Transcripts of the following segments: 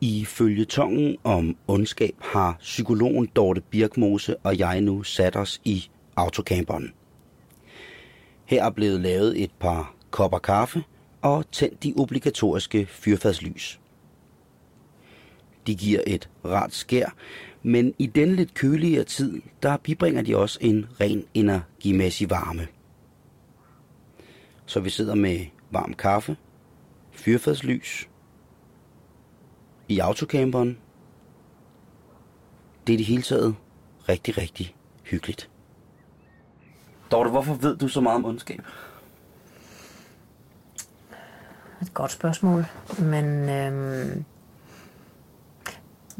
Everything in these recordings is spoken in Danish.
I følgetongen om ondskab har psykologen Dorte Birkmose og jeg nu sat os i autocamperen. Her er blevet lavet et par kopper kaffe og tændt de obligatoriske fyrfadslys. De giver et rart skær, men i denne lidt køligere tid, der bibringer de også en ren energimæssig varme. Så vi sidder med varm kaffe, fyrfadslys, i autocamperen. Det er det hele taget rigtig, rigtig hyggeligt. Dorte, hvorfor ved du så meget om ondskab? Et godt spørgsmål, men øhm,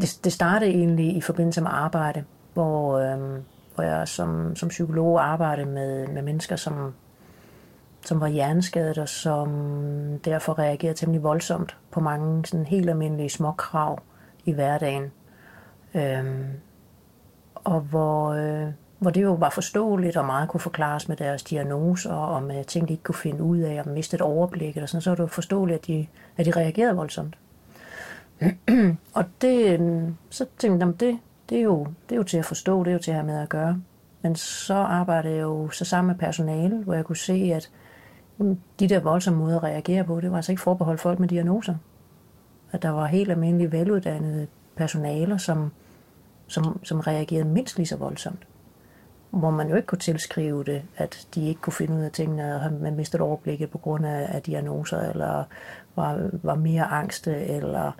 det, det startede egentlig i forbindelse med arbejde, hvor, øhm, hvor jeg som, som psykolog arbejdede med, med mennesker, som, som var hjerneskadet og som derfor reagerede temmelig voldsomt på mange sådan helt almindelige små krav i hverdagen. Øhm, og hvor, øh, hvor det jo var forståeligt og meget kunne forklares med deres diagnoser og med ting, de ikke kunne finde ud af og miste overblikket og Eller sådan, så var det jo forståeligt, at de, at de reagerede voldsomt. og det, øh, så tænkte jeg, det, det, er jo, det er jo til at forstå, det er jo til at have med at gøre. Men så arbejdede jeg jo så sammen med personale, hvor jeg kunne se, at de der voldsomme måder at reagere på, det var altså ikke forbeholdt folk med diagnoser. At der var helt almindelige veluddannede personaler, som, som, som reagerede mindst lige så voldsomt. Hvor man jo ikke kunne tilskrive det, at de ikke kunne finde ud af tingene, og man mistede overblikket på grund af, af diagnoser, eller var, var mere angste, eller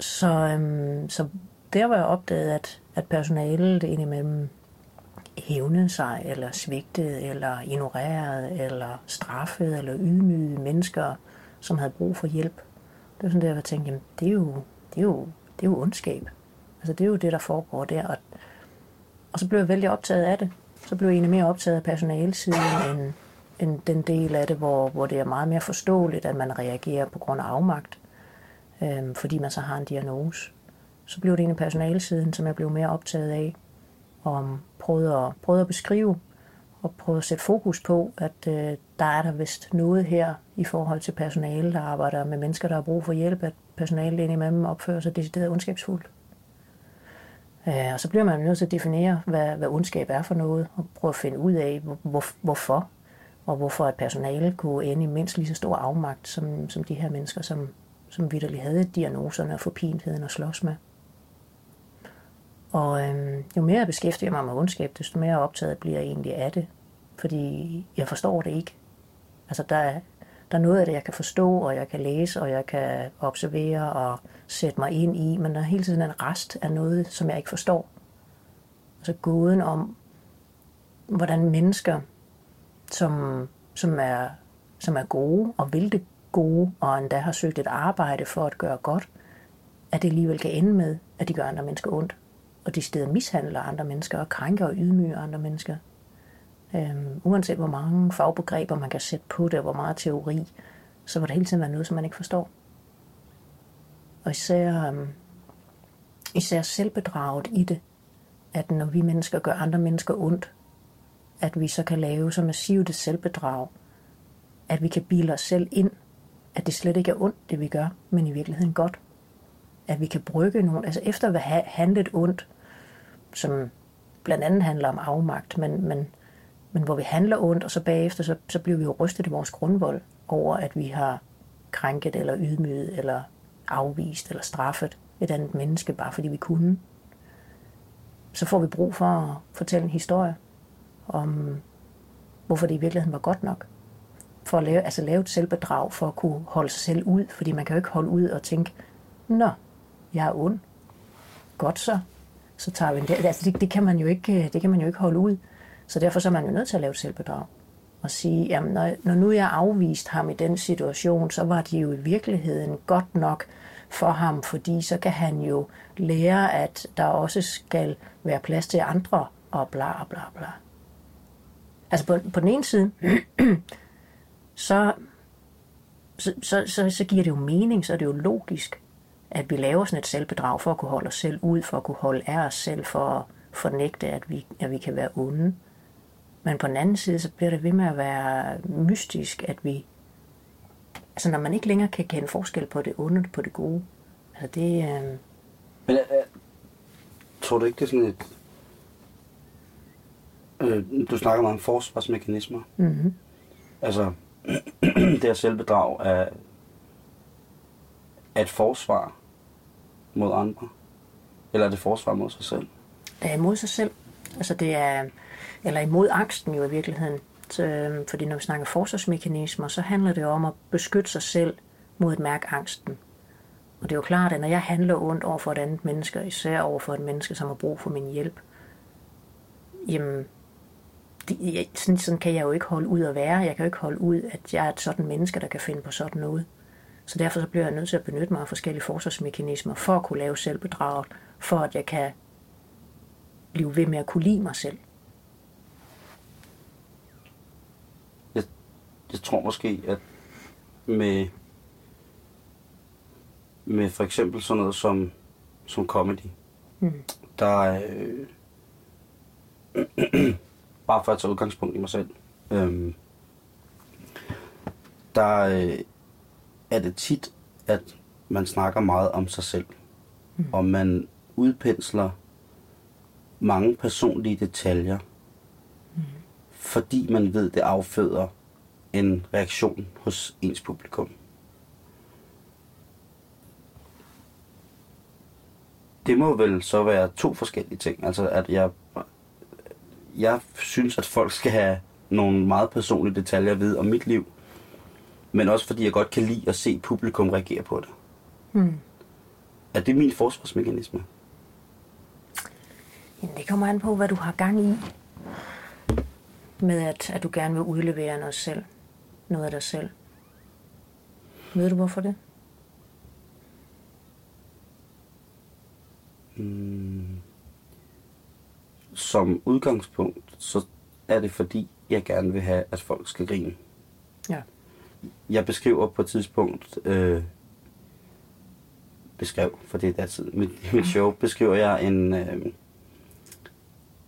så, øhm, så der var jeg opdaget, at, at personalet indimellem hævnede sig, eller svigtede, eller ignorerede, eller straffede, eller ydmygede mennesker, som havde brug for hjælp. Det var sådan der, jeg tænkte, jamen, det er jo, det er jo, det er jo ondskab. Altså, det er jo det, der foregår der. Og, og så blev jeg vældig optaget af det. Så blev jeg egentlig mere optaget af personalsiden, end, end den del af det, hvor, hvor det er meget mere forståeligt, at man reagerer på grund af afmagt, øh, fordi man så har en diagnose. Så blev det egentlig personalsiden, som jeg blev mere optaget af, om prøvede at, prøvede at beskrive og prøvede at sætte fokus på, at øh, der er der vist noget her i forhold til personale, der arbejder med mennesker, der har brug for hjælp, at personalet indimellem opfører sig decideret ondskabsfuldt. Øh, og så bliver man nødt til at definere, hvad, hvad ondskab er for noget, og prøve at finde ud af, hvor, hvorfor, og hvorfor at personale kunne ende i mindst lige så stor afmagt, som, som de her mennesker, som, som vidderligt havde diagnoserne og forpintheden at slås med. Og øhm, jo mere jeg beskæftiger mig med ondskab, desto mere optaget bliver jeg egentlig af det. Fordi jeg forstår det ikke. Altså der er, der er noget af det, jeg kan forstå, og jeg kan læse, og jeg kan observere og sætte mig ind i, men der er hele tiden en rest af noget, som jeg ikke forstår. Altså gåden om, hvordan mennesker, som, som, er, som er gode og vil det gode, og endda har søgt et arbejde for at gøre godt, at det alligevel kan ende med, at de gør andre mennesker ondt og de steder mishandler andre mennesker og krænker og ydmyger andre mennesker. Øhm, uanset hvor mange fagbegreber man kan sætte på det, og hvor meget teori, så vil det hele tiden være noget, som man ikke forstår. Og især, øhm, især selvbedraget i det, at når vi mennesker gør andre mennesker ondt, at vi så kan lave så massivt et selvbedrag, at vi kan bilde os selv ind, at det slet ikke er ondt, det vi gør, men i virkeligheden godt at vi kan brygge nogle, altså efter at have handlet ondt, som blandt andet handler om afmagt, men, men, men hvor vi handler ondt, og så bagefter, så, så bliver vi jo rystet i vores grundvold over, at vi har krænket eller ydmyget eller afvist eller straffet et andet menneske, bare fordi vi kunne. Så får vi brug for at fortælle en historie om, hvorfor det i virkeligheden var godt nok. For at lave, altså lave et selvbedrag, for at kunne holde sig selv ud, fordi man kan jo ikke holde ud og tænke, nå, jeg er ond. Godt så. Så tager vi det. Altså det, det, kan man jo ikke, øh, det kan man jo ikke holde ud. Så derfor så er man jo nødt til at lave et selvbedrag. Og sige, jamen når, når nu jeg afvist ham i den situation, så var det jo i virkeligheden godt nok for ham, fordi så kan han jo lære, at der også skal være plads til andre, og bla bla bla. Altså på, på den ene side, så, så, så, så, så giver det jo mening, så er det jo logisk, at vi laver sådan et selvbedrag for at kunne holde os selv ud, for at kunne holde af os selv, for at fornægte, at vi, at vi kan være onde. Men på den anden side, så bliver det ved med at være mystisk, at vi, altså når man ikke længere kan kende forskel på det onde og på det gode, Altså det, øh, Men øh, tror du ikke, det er sådan et... Øh, du snakker meget om forsvarsmekanismer. mm-hmm. Altså, det her selvbedrag er, er et forsvar mod andre? Eller er det forsvar mod sig selv? det er imod sig selv. Altså det er, eller imod angsten jo i virkeligheden. Så, øhm, fordi når vi snakker forsvarsmekanismer, så handler det jo om at beskytte sig selv mod at mærke angsten. Og det er jo klart, at når jeg handler ondt over for et andet menneske, især over for et menneske, som har brug for min hjælp, jamen, det, jeg, sådan, sådan kan jeg jo ikke holde ud at være. Jeg kan jo ikke holde ud, at jeg er et sådan menneske, der kan finde på sådan noget. Så derfor så bliver jeg nødt til at benytte mig af forskellige forsvarsmekanismer for at kunne lave selvbedraget, for at jeg kan blive ved med at kunne lide mig selv. Jeg, jeg tror måske, at med, med for eksempel sådan noget som, som comedy, Mm. der er... Øh, bare for at tage udgangspunkt i mig selv. Øhm, der øh, er det tit, at man snakker meget om sig selv. Mm. Og man udpensler mange personlige detaljer, mm. fordi man ved, det afføder en reaktion hos ens publikum. Det må vel så være to forskellige ting. Altså, at jeg, jeg synes, at folk skal have nogle meget personlige detaljer at vide om mit liv, men også fordi jeg godt kan lide at se publikum reagere på det. Mm. Er det min forsvarsmekanisme? Jamen, det kommer an på, hvad du har gang i. Med at, at du gerne vil udlevere noget selv. Noget af dig selv. Ved du hvorfor det? Som udgangspunkt, så er det fordi, jeg gerne vil have, at folk skal grine. Ja. Jeg beskriver på et tidspunkt, øh, beskrev, for det er datid, mit, mit show, beskriver jeg en, øh,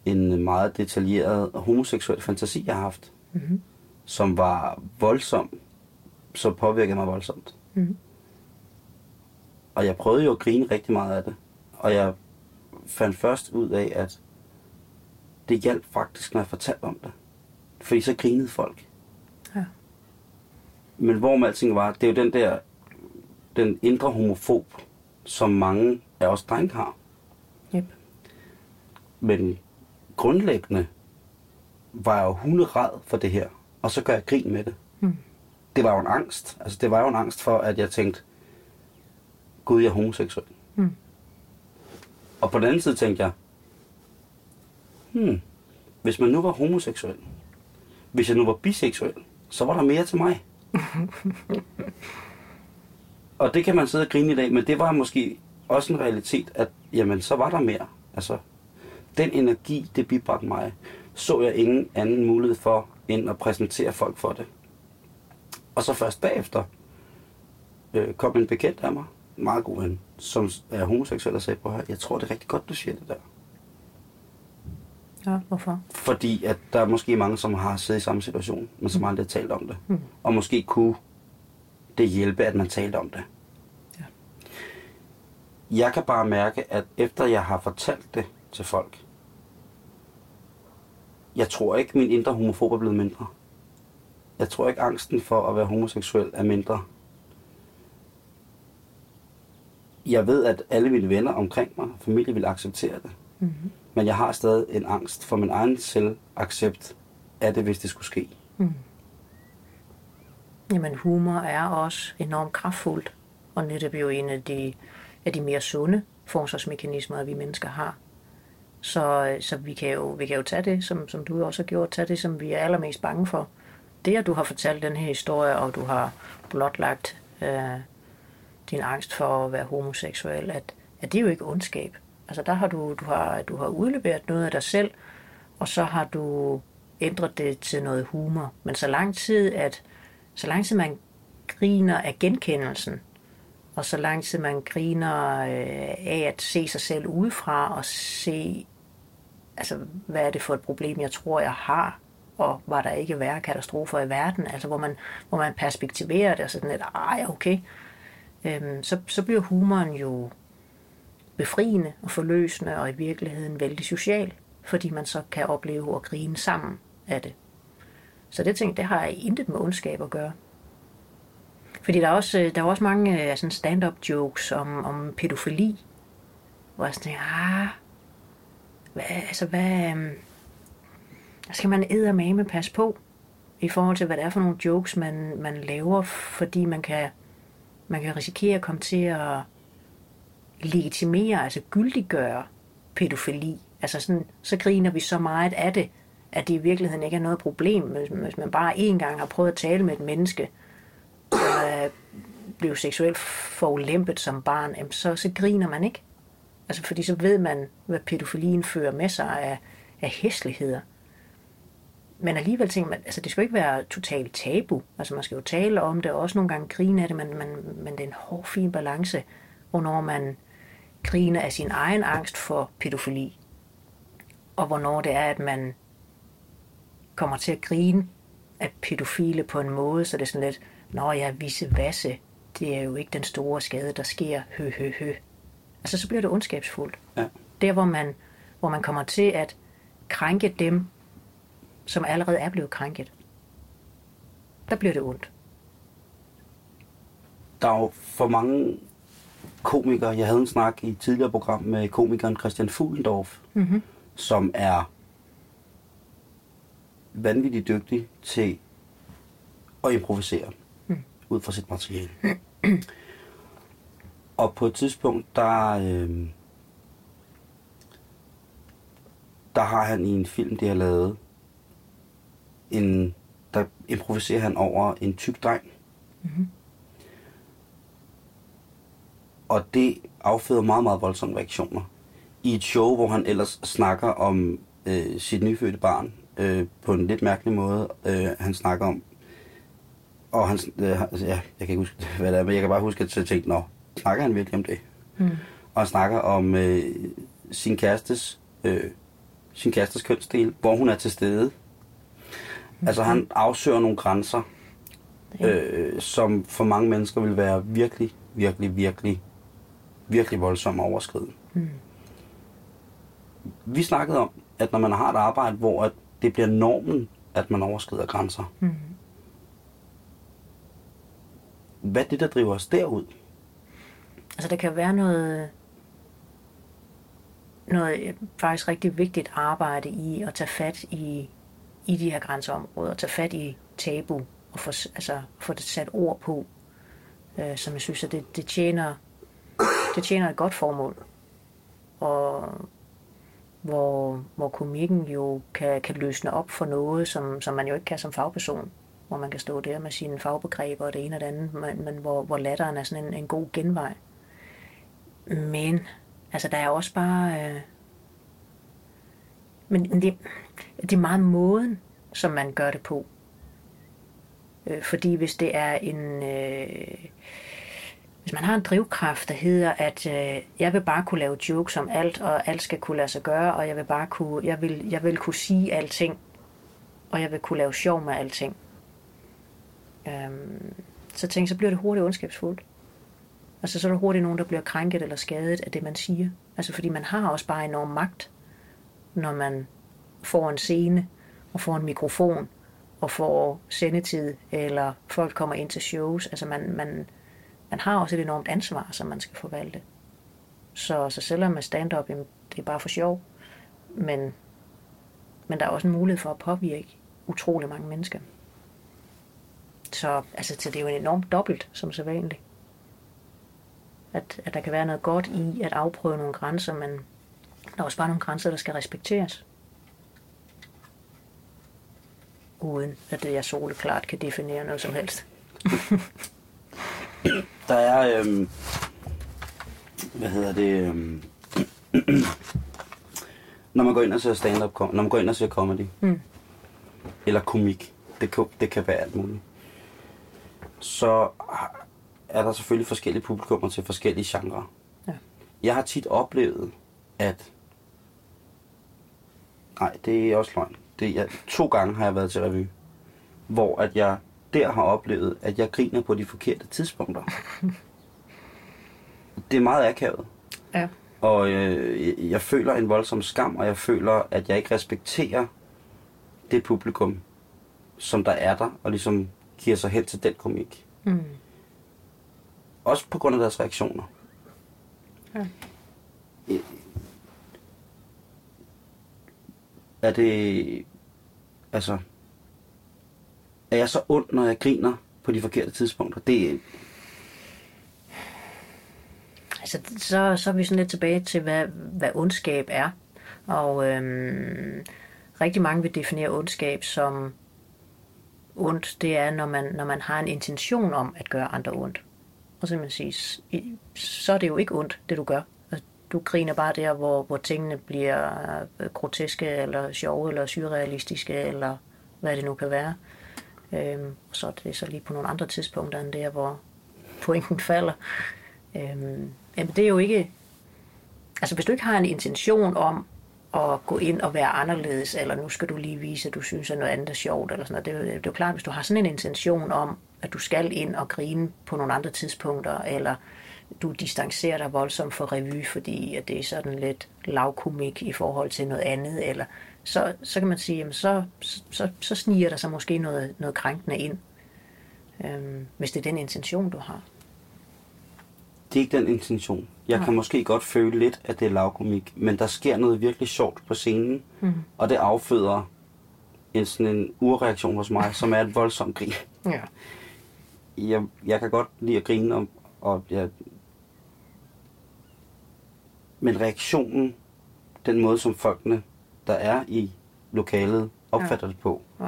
en meget detaljeret homoseksuel fantasi, jeg har haft, Mm-hmm. som var voldsom, så påvirkede mig voldsomt. Mm-hmm. Og jeg prøvede jo at grine rigtig meget af det. Og jeg fandt først ud af, at det hjalp faktisk, når jeg fortalte om det. Fordi så grinede folk. Men hvor med alting var, det er jo den der, den indre homofob, som mange af os drenge har. Yep. Men grundlæggende var jeg jo hunderad for det her, og så gør jeg grin med det. Mm. Det var jo en angst. Altså, det var jo en angst for, at jeg tænkte, Gud, jeg er homoseksuel. Mm. Og på den anden side tænkte jeg, hmm, hvis man nu var homoseksuel, hvis jeg nu var biseksuel, så var der mere til mig og det kan man sidde og grine i dag, men det var måske også en realitet, at jamen, så var der mere. Altså, den energi, det bibragte mig, så jeg ingen anden mulighed for, end at præsentere folk for det. Og så først bagefter øh, kom en bekendt af mig, meget god ven, som er homoseksuel og sagde på her, jeg tror det er rigtig godt, du siger det der. Ja, hvorfor? Fordi at der er måske mange, som har siddet i samme situation, men som aldrig har talt om det. Mm. Og måske kunne det hjælpe, at man talte om det. Ja. Jeg kan bare mærke, at efter jeg har fortalt det til folk, jeg tror ikke, min indre homofob er blevet mindre. Jeg tror ikke, angsten for at være homoseksuel er mindre. Jeg ved, at alle mine venner omkring mig, familie vil acceptere det. Mm-hmm. Men jeg har stadig en angst for min egen selvaccept af det, hvis det skulle ske. Mm. Jamen, humor er også enormt kraftfuldt, og netop jo en af de, af de mere sunde forsvarsmekanismer, vi mennesker har. Så, så vi, kan jo, vi kan jo tage det, som, som du også har gjort, tage det, som vi er allermest bange for. Det, at du har fortalt den her historie, og du har blotlagt øh, din angst for at være homoseksuel, at, at det er jo ikke ondskab. Altså der har du, du har, du har udleveret noget af dig selv, og så har du ændret det til noget humor. Men så lang tid, at så lang tid man griner af genkendelsen, og så lang tid man griner øh, af at se sig selv udefra og se, altså, hvad er det for et problem, jeg tror, jeg har, og var der ikke værre katastrofer i verden, altså hvor man, hvor man perspektiverer det og sådan lidt, ah, ej, okay, øhm, så, så bliver humoren jo befriende og forløsende og i virkeligheden vældig social, fordi man så kan opleve at grine sammen af det. Så det ting, det har intet med ondskab at gøre. Fordi der er også, øh, der er også mange øh, sådan stand-up jokes om, om pædofili, hvor jeg sådan tænker, ah, hvad, altså hvad, øhm, der skal man eddermame passe på, i forhold til, hvad det er for nogle jokes, man, man laver, fordi man kan, man kan risikere at komme til at legitimere, altså gyldiggøre pædofili. Altså sådan, så griner vi så meget af det, at det i virkeligheden ikke er noget problem, hvis, man bare en gang har prøvet at tale med et menneske, som øh, blev seksuelt forulæmpet som barn, så, så griner man ikke. Altså fordi så ved man, hvad pædofilien fører med sig af, af hæsligheder. Men alligevel tænker man, altså det skal jo ikke være totalt tabu. Altså man skal jo tale om det, og også nogle gange grine af det, men, men, men det er en hård, fin balance, hvornår man griner af sin egen angst for pædofili, og hvornår det er, at man kommer til at grine af pædofile på en måde, så det er sådan lidt, nå ja, vise vasse, det er jo ikke den store skade, der sker, hø, hø, hø. Altså så bliver det ondskabsfuldt. Ja. Der, hvor man, hvor man kommer til at krænke dem, som allerede er blevet krænket, der bliver det ondt. Der er jo for mange komikere. Jeg havde en snak i et tidligere program med komikeren Christian Fuglendorf, Mm-hmm. som er vanvittigt dygtig til at improvisere Mm. ud fra sit materiale. Og på et tidspunkt, der, øh, der har han i en film, de har lavet, en, der improviserer han over en tyk dreng. Mhm. Og det afføder meget, meget voldsomme reaktioner. I et show, hvor han ellers snakker om øh, sit nyfødte barn øh, på en lidt mærkelig måde. Øh, han snakker om, og han, øh, altså, ja, jeg kan ikke huske, hvad det er, men jeg kan bare huske, at jeg tænkte, nå, snakker han virkelig om det? Mm. Og han snakker om øh, sin kærestes, øh, sin kærestes kønsdel, hvor hun er til stede. Altså han afsøger nogle grænser, øh, som for mange mennesker vil være virkelig, virkelig, virkelig, virkelig voldsomme overskrid. Mm. Vi snakkede om, at når man har et arbejde, hvor at det bliver normen, at man overskrider grænser. Mm. Hvad er det, der driver os derud? Altså der kan være noget, noget faktisk rigtig vigtigt arbejde i at tage fat i, i de her grænseområder, tage fat i tabu og få, altså, få det sat ord på, øh, som jeg synes, at det, det, tjener, det tjener et godt formål. Og hvor, hvor komikken jo kan, kan løsne op for noget, som, som man jo ikke kan som fagperson. Hvor man kan stå der med sine fagbegreber og det ene og det andet, men, men hvor, hvor latteren er sådan en, en god genvej. Men, altså der er også bare... Øh, men det, det er meget måden, som man gør det på. Øh, fordi hvis det er en... Øh, hvis man har en drivkraft, der hedder, at øh, jeg vil bare kunne lave jokes om alt, og alt skal kunne lade sig gøre, og jeg vil bare kunne, jeg vil, jeg vil kunne sige alting, og jeg vil kunne lave sjov med alting. Øhm, så tænk, så bliver det hurtigt ondskabsfuldt. Altså så er der hurtigt nogen, der bliver krænket eller skadet af det, man siger. Altså fordi man har også bare enorm magt, når man får en scene, og får en mikrofon, og får sendetid, eller folk kommer ind til shows. Altså man, man, man har også et enormt ansvar, som man skal forvalte. Så, så selvom med stand-up, jamen, det er bare for sjov, men, men der er også en mulighed for at påvirke utrolig mange mennesker. Så, altså, så det er jo enormt dobbelt, som så vanligt. At, at der kan være noget godt i at afprøve nogle grænser, men der er også bare nogle grænser, der skal respekteres. Uden at jeg soleklart kan definere noget som helst. Der er, øhm, hvad hedder det, øhm, når man går ind og ser stand-up, når man går ind og ser comedy, Mm. eller komik, det kan, det kan være alt muligt, så er der selvfølgelig forskellige publikummer til forskellige genrer. Ja. Jeg har tit oplevet, at... Nej, det er også løgn. Det er, to gange har jeg været til revy, hvor at jeg der har oplevet, at jeg griner på de forkerte tidspunkter. det er meget akavet. Ja. Og øh, jeg- føler en voldsom skam, og jeg føler, at jeg ikke respekterer det publikum, som der er der, og ligesom giver sig hen til den komik. Mm. Også på grund af deres reaktioner. Ja. Øh, Er det... Altså... Er jeg så ond, når jeg griner på de forkerte tidspunkter? Det, Altså, så, så er vi sådan lidt tilbage til, hvad, hvad ondskab er. Og øhm, rigtig mange vil definere ondskab som ondt. Det er, når man, når man har en intention om at gøre andre ondt. Og så, man sige, så er det jo ikke ondt, det du gør. Altså, Du griner bare der, hvor, hvor tingene bliver øh, groteske, eller sjove, eller surrealistiske, eller hvad det nu kan være. Øhm, så er det så lige på nogle andre tidspunkter end der, hvor pointen falder. Øhm, jamen det er jo ikke... Altså hvis du ikke har en intention om at gå ind og være anderledes, eller nu skal du lige vise, at du synes, at noget andet er sjovt, eller sådan noget. Det, det er jo klart, hvis du har sådan en intention om, at du skal ind og grine på nogle andre tidspunkter, eller du distancerer dig voldsomt fra revy, fordi at det er sådan lidt lavkomik i forhold til noget andet, eller så, så kan man sige, jamen så, så, så sniger der sig måske noget, noget krænkende ind, øhm, hvis det er den intention, du har. det er ikke den intention. Jeg kan måske godt føle lidt, at det er lavkomik, men der sker noget virkelig sjovt på scenen, mm. og det afføder en sådan en urreaktion hos mig, som er et voldsomt grin. Ja. Jeg, jeg kan godt lide at grine, og, og jeg... men reaktionen, den måde som folkene, der er i lokalet, opfatter det på, Ja.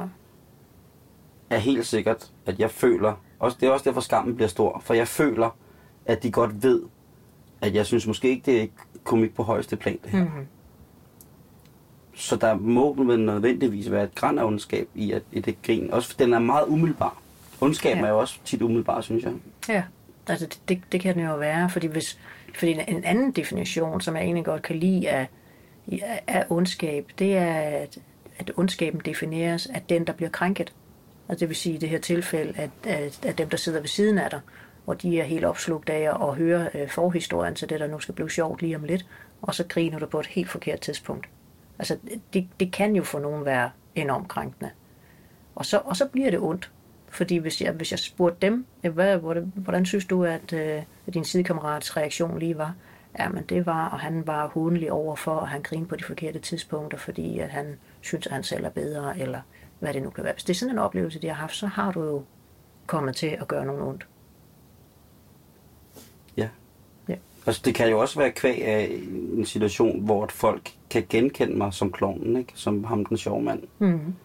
er helt sikkert, at jeg føler, også, det er også derfor skammen bliver stor, for jeg føler, at de godt ved, at jeg synes måske ikke, det er komik på højeste plan, det her. Mm-hmm. Så der må vel nødvendigvis være et græn af ondskab i, at, i det grin. Også for den er meget umiddelbar. Ondskaben Ja. ja. er jo også tit umiddelbar, synes jeg. Ja, altså det, det, det kan det jo være, fordi hvis fordi en, en anden definition, som jeg egentlig godt kan lide af, af, ondskab, det er, at, at ondskaben defineres af den, der bliver krænket. Altså det vil sige i det her tilfælde, at, at, at dem, der sidder ved siden af dig, hvor de er helt opslugt af at høre øh, forhistorien til det, der nu skal blive sjovt lige om lidt, og så griner du på et helt forkert tidspunkt. Altså det, det kan jo for nogen være enormt krænkende. Og så, og så bliver det ondt. Fordi hvis jeg, hvis jeg spurgte dem, hvad, hvordan, hvordan synes du, at, øh, at din sidekammerats reaktion lige var? Jamen det var, og han var hundelig overfor, og han grinede på de forkerte tidspunkter, fordi at han synes, at han selv er bedre, eller hvad det nu kan være. Hvis det er sådan en oplevelse, de har haft, så har du jo kommet til at gøre nogen ondt. Ja. Ja. Altså, det kan jo også være kvæg af en situation, hvor folk kan genkende mig som klovnen, ikke? Som ham den sjove mand. Mm-hmm.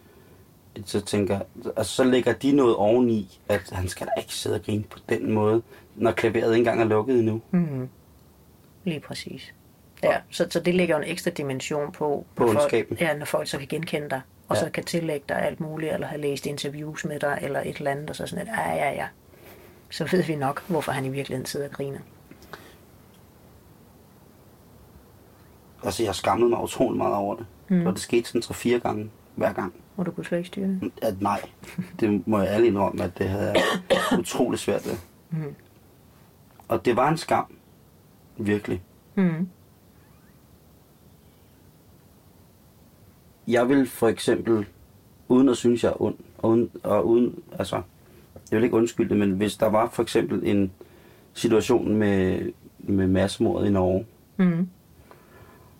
Så tænker altså, så lægger de noget oveni, at han skal da ikke sidde og grine på den måde, når klaveret ikke engang er lukket endnu. Mm-hmm. Lige præcis. Ja, så, så det lægger en ekstra dimension på, På når folk, ondskaben. ja, når folk så kan genkende dig, og Ja. så kan tillægge dig alt muligt, eller have læst interviews med dig, eller et eller andet, og så sådan et, ja, ja, ja. Så ved vi nok, hvorfor han i virkeligheden sidder og griner. Altså, jeg skammede mig utrolig meget over det. Mm. Og det skete sådan tre-fire gange hver gang. Og du kunne slet ikke styre det. At nej, det må jeg ærligt indrømme, at det havde jeg utrolig svært ved. Mm. Og det var en skam. Virkelig. Mm. Jeg vil for eksempel, uden at synes, jeg er ond, og uden, og uden altså, jeg vil ikke undskylde det, men hvis der var for eksempel en situation med, med massemordet i Norge, Mm.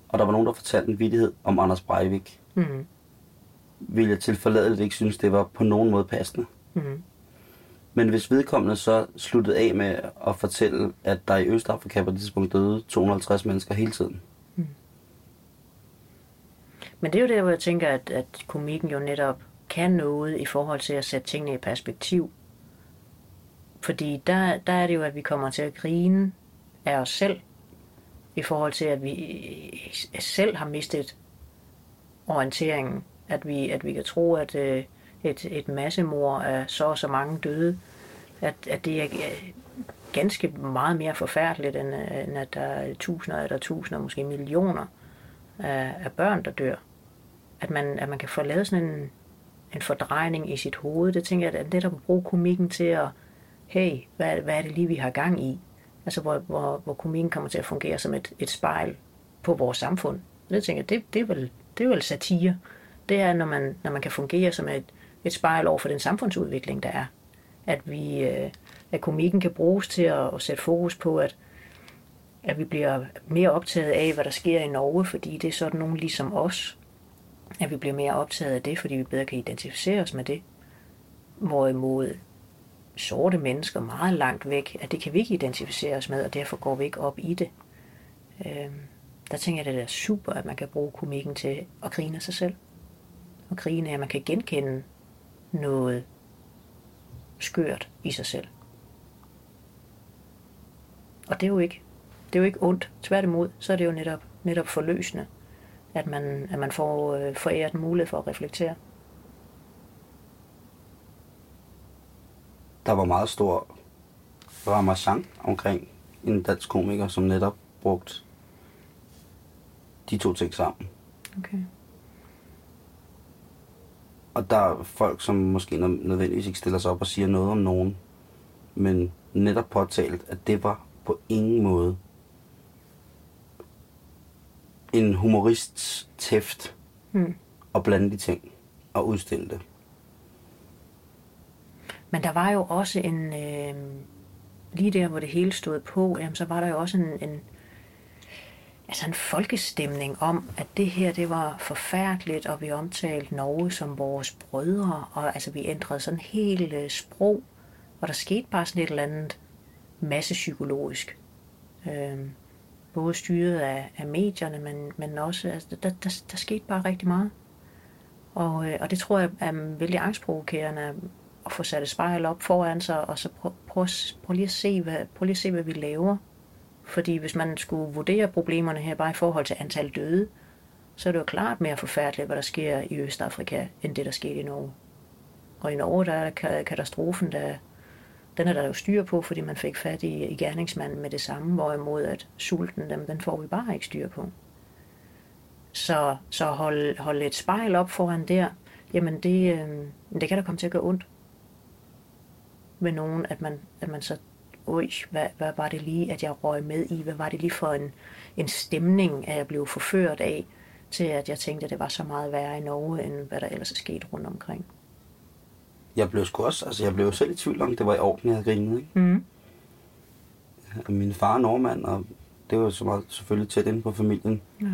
og der var nogen, der fortalte en vidighed om Anders Breivik, Mm. ville jeg tilforladeligt ikke synes, det var på nogen måde passende. Mm. Men hvis vedkommende så sluttede af med at fortælle, at der i Østafrika på det tidspunkt døde 250 mennesker hele tiden. Mm. Men det er jo der, hvor jeg tænker, at, at komikken jo netop kan noget i forhold til at sætte tingene i perspektiv. Fordi der, der er det jo, at vi kommer til at grine af os selv, i forhold til, at vi øh, selv har mistet orienteringen. At vi, at vi kan tro, at øh, et, et massemor af så og så mange døde, at, at det er ganske meget mere forfærdeligt, end, end at der er tusinder eller tusinder, måske millioner af, af børn, der dør. At man, at man kan få lavet sådan en, en fordrejning i sit hoved. Det tænker jeg, at netop at bruge komikken til at, hey, hvad, hvad er det lige, vi har gang i? Altså hvor, hvor, hvor komikken kommer til at fungere som et, et spejl på vores samfund. Det tænker jeg, det, det, er vel, det er vel satire. Det er, når man, når man kan fungere som et, et spejl over for den samfundsudvikling, der er. At, vi, øh, at komikken kan bruges til at, at sætte fokus på, at, at vi bliver mere optaget af, hvad der sker i Norge, fordi det er sådan nogen ligesom os. At vi bliver mere optaget af det, fordi vi bedre kan identificere os med det. Hvorimod sorte mennesker meget langt væk, at det kan vi ikke identificere os med, og derfor går vi ikke op i det. Øh, der tænker jeg, at det er super, at man kan bruge komikken til at grine af sig selv. Og grine af, at man kan genkende noget skørt i sig selv. Og det er jo ikke, det er jo ikke ondt. Tværtimod, så er det jo netop, netop forløsende, at man, at man får øh, foræret mulighed for at reflektere. Der var meget stor ramassant omkring en dansk komiker, som netop brugte de to ting sammen. Okay. Og der er folk, som måske nødvendigvis ikke stiller sig op og siger noget om nogen, men netop påtalt, at det var på ingen måde en humorists tæft Hmm. at blande de ting og udstille det. Men der var jo også en, øh, lige der hvor det hele stod på, jamen, så var der jo også en, en, altså en folkestemning om, at det her det var forfærdeligt, og vi omtalte Norge som vores brødre, og altså vi ændrede sådan helt øh, sprog, og der skete bare sådan et eller andet masse psykologisk. Øh, både styret af, af medierne, men, men også, altså, der, der, der skete bare rigtig meget. Og, øh, og det tror jeg er vældig angstprovokerende at få sat et spejl op foran sig, og så prøv, prøv, prøv, lige at se, hvad, prøv lige at se, hvad vi laver. Fordi hvis man skulle vurdere problemerne her bare i forhold til antal døde, så er det jo klart mere forfærdeligt, hvad der sker i Østafrika, end det, der skete i Norge. Og i Norge, der er katastrofen, der, den er der jo styr på, fordi man fik fat i, i gerningsmanden med det samme, hvorimod at sulten, dem, den får vi bare ikke styr på. Så, så hold, hold et spejl op foran der, jamen det, øh, det kan da komme til at gøre ondt med nogen, at man, at man så, oj, hvad, hvad var det lige, at jeg røg med i? Hvad var det lige for en, en stemning, at jeg blev forført af, til at jeg tænkte, at det var så meget værre i Norge, end hvad der ellers er sket rundt omkring. Jeg blev sgu også, altså jeg blev jo selv i tvivl om, det var i orden, jeg havde grinet, ikke? Mm. Min far er nordmand, og det var så meget selvfølgelig tæt inde på familien. Ja.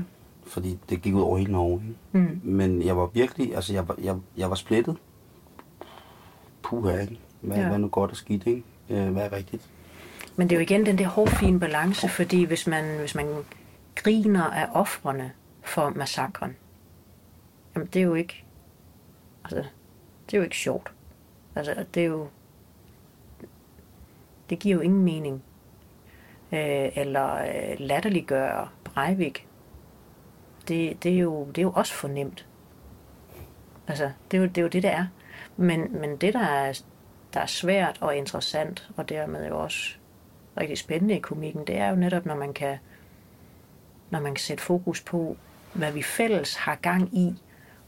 Fordi det gik ud over hele Norge. Ikke? Mm. Men jeg var virkelig, altså jeg var, jeg, jeg var splittet. Puha, ikke? Hvad, Ja. hvad nu godt og skidt, ikke? Øh, hvad er rigtigt? Men det er jo igen den der hårfine balance, fordi hvis man, hvis man griner af offrene for massakren, jamen det er jo ikke, altså, det er jo ikke sjovt. Altså, det er jo, det giver jo ingen mening. Øh, eller øh, latterliggøre Breivik. Det, det, er jo, det er jo også fornemt. Altså, det er jo det, er jo det, der er. Men, men det, der er, der er svært og interessant, og dermed jo også rigtig spændende i komikken, det er jo netop, når man kan, når man kan sætte fokus på, hvad vi fælles har gang i,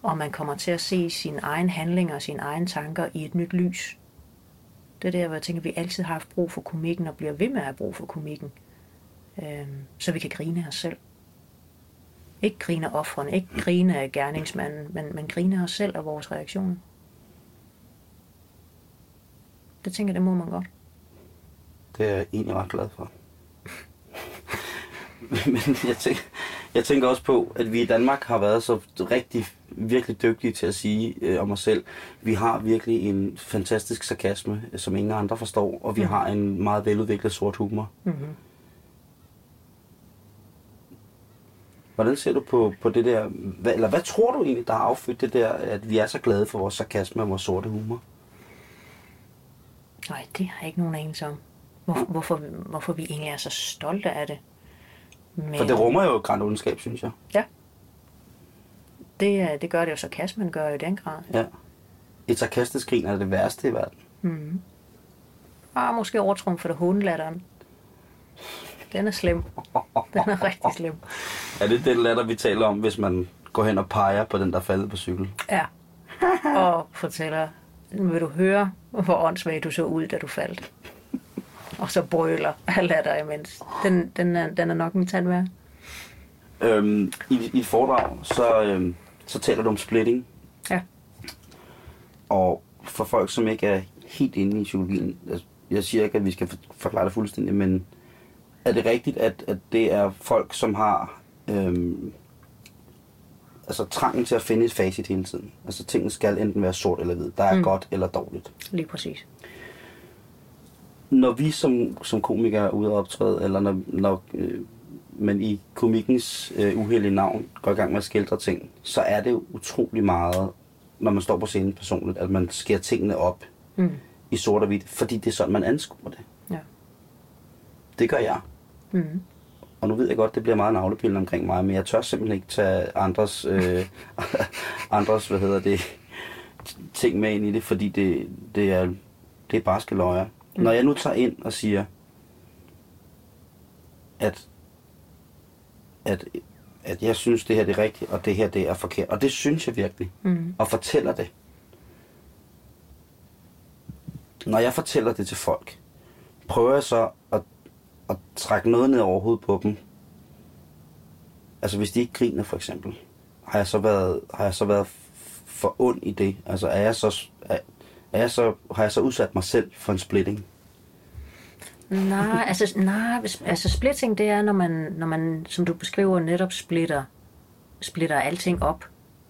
og man kommer til at se sine egne handlinger og sine egne tanker i et nyt lys. Det er der, hvor jeg tænker, at vi altid har haft brug for komikken, og bliver ved med at have brug for komikken. øh, så vi kan grine af os selv. Ikke grine af offrene, ikke grine af gerningsmanden, men, men grine af os selv og vores reaktioner. Det tænker jeg, det må man godt. Det er jeg egentlig ret glad for. Men jeg tænker, jeg tænker også på, at vi i Danmark har været så rigtig, virkelig dygtige til at sige øh, om os selv, vi har virkelig en fantastisk sarkasme, som ingen andre forstår, og vi Mhm. har en meget veludviklet sort humor. Mm-hmm. Hvordan ser du på, på det der, hvad, eller hvad tror du egentlig, der har affødt det der, at vi er så glade for vores sarkasme og vores sorte humor? Nej, det har jeg ikke nogen anelse om. Hvor, hvorfor, hvorfor vi egentlig er så stolte af det. Men For det rummer jo grand ondskab, synes jeg. Ja. Det, er- det gør det jo, sarkasmen gør jo i den grad. Ja. Et sarkastisk grin er det værste i verden. Mm. Ah, måske overtrumfer det hundelatteren. Den er slem. Den er rigtig slem. Er det den latter, vi taler om, hvis man går hen og peger på den, der er faldet på cykel? Ja. Og fortæller, vil du høre, hvor åndssvagt du så ud, da du faldt? og så brøler af latter imens. Den, den, er, den er nok en tand værd. Øhm, i, I et foredrag, så, øhm, så taler du om splitting. Ja. Og for folk, som ikke er helt inde i psykologien, altså, jeg siger ikke, at vi skal for- forklare det fuldstændig, men er det rigtigt, at, at det er folk, som har øhm, altså trangen til at finde et facit hele tiden? Altså tingene skal enten være sort eller hvid. Der er. Mm. godt eller dårligt. Lige præcis. Når vi som, som komikere er ude og optræde, eller når, når øh, man i komikkens øh, uheldige navn går i gang med at skildre ting, så er det utrolig meget, når man står på scenen personligt, at man skærer tingene op Mm. i sort og hvidt, fordi det er sådan, man anskuer det. Ja. Det gør jeg. Mm. Og nu ved jeg godt, det bliver meget navlepillen omkring mig, men jeg tør simpelthen ikke tage andres, øh, andres hvad hedder det, ting med ind i det, fordi det, det er, det er bare løjer. Mm. Når jeg nu tager ind og siger, at, at, at jeg synes, det her det er rigtigt, og det her det er forkert, og det synes jeg virkelig, Mm. og fortæller det. Når jeg fortæller det til folk, prøver jeg så at, at trække noget ned over hovedet på dem. Altså hvis de ikke griner for eksempel, har jeg så været, har jeg så været for ond i det? Altså er jeg så, er, er jeg så, har jeg så udsat mig selv for en splitting? Nej, altså, nej, hvis- altså splitting, det er, når man, når man, som du beskriver, netop splitter, splitter alting op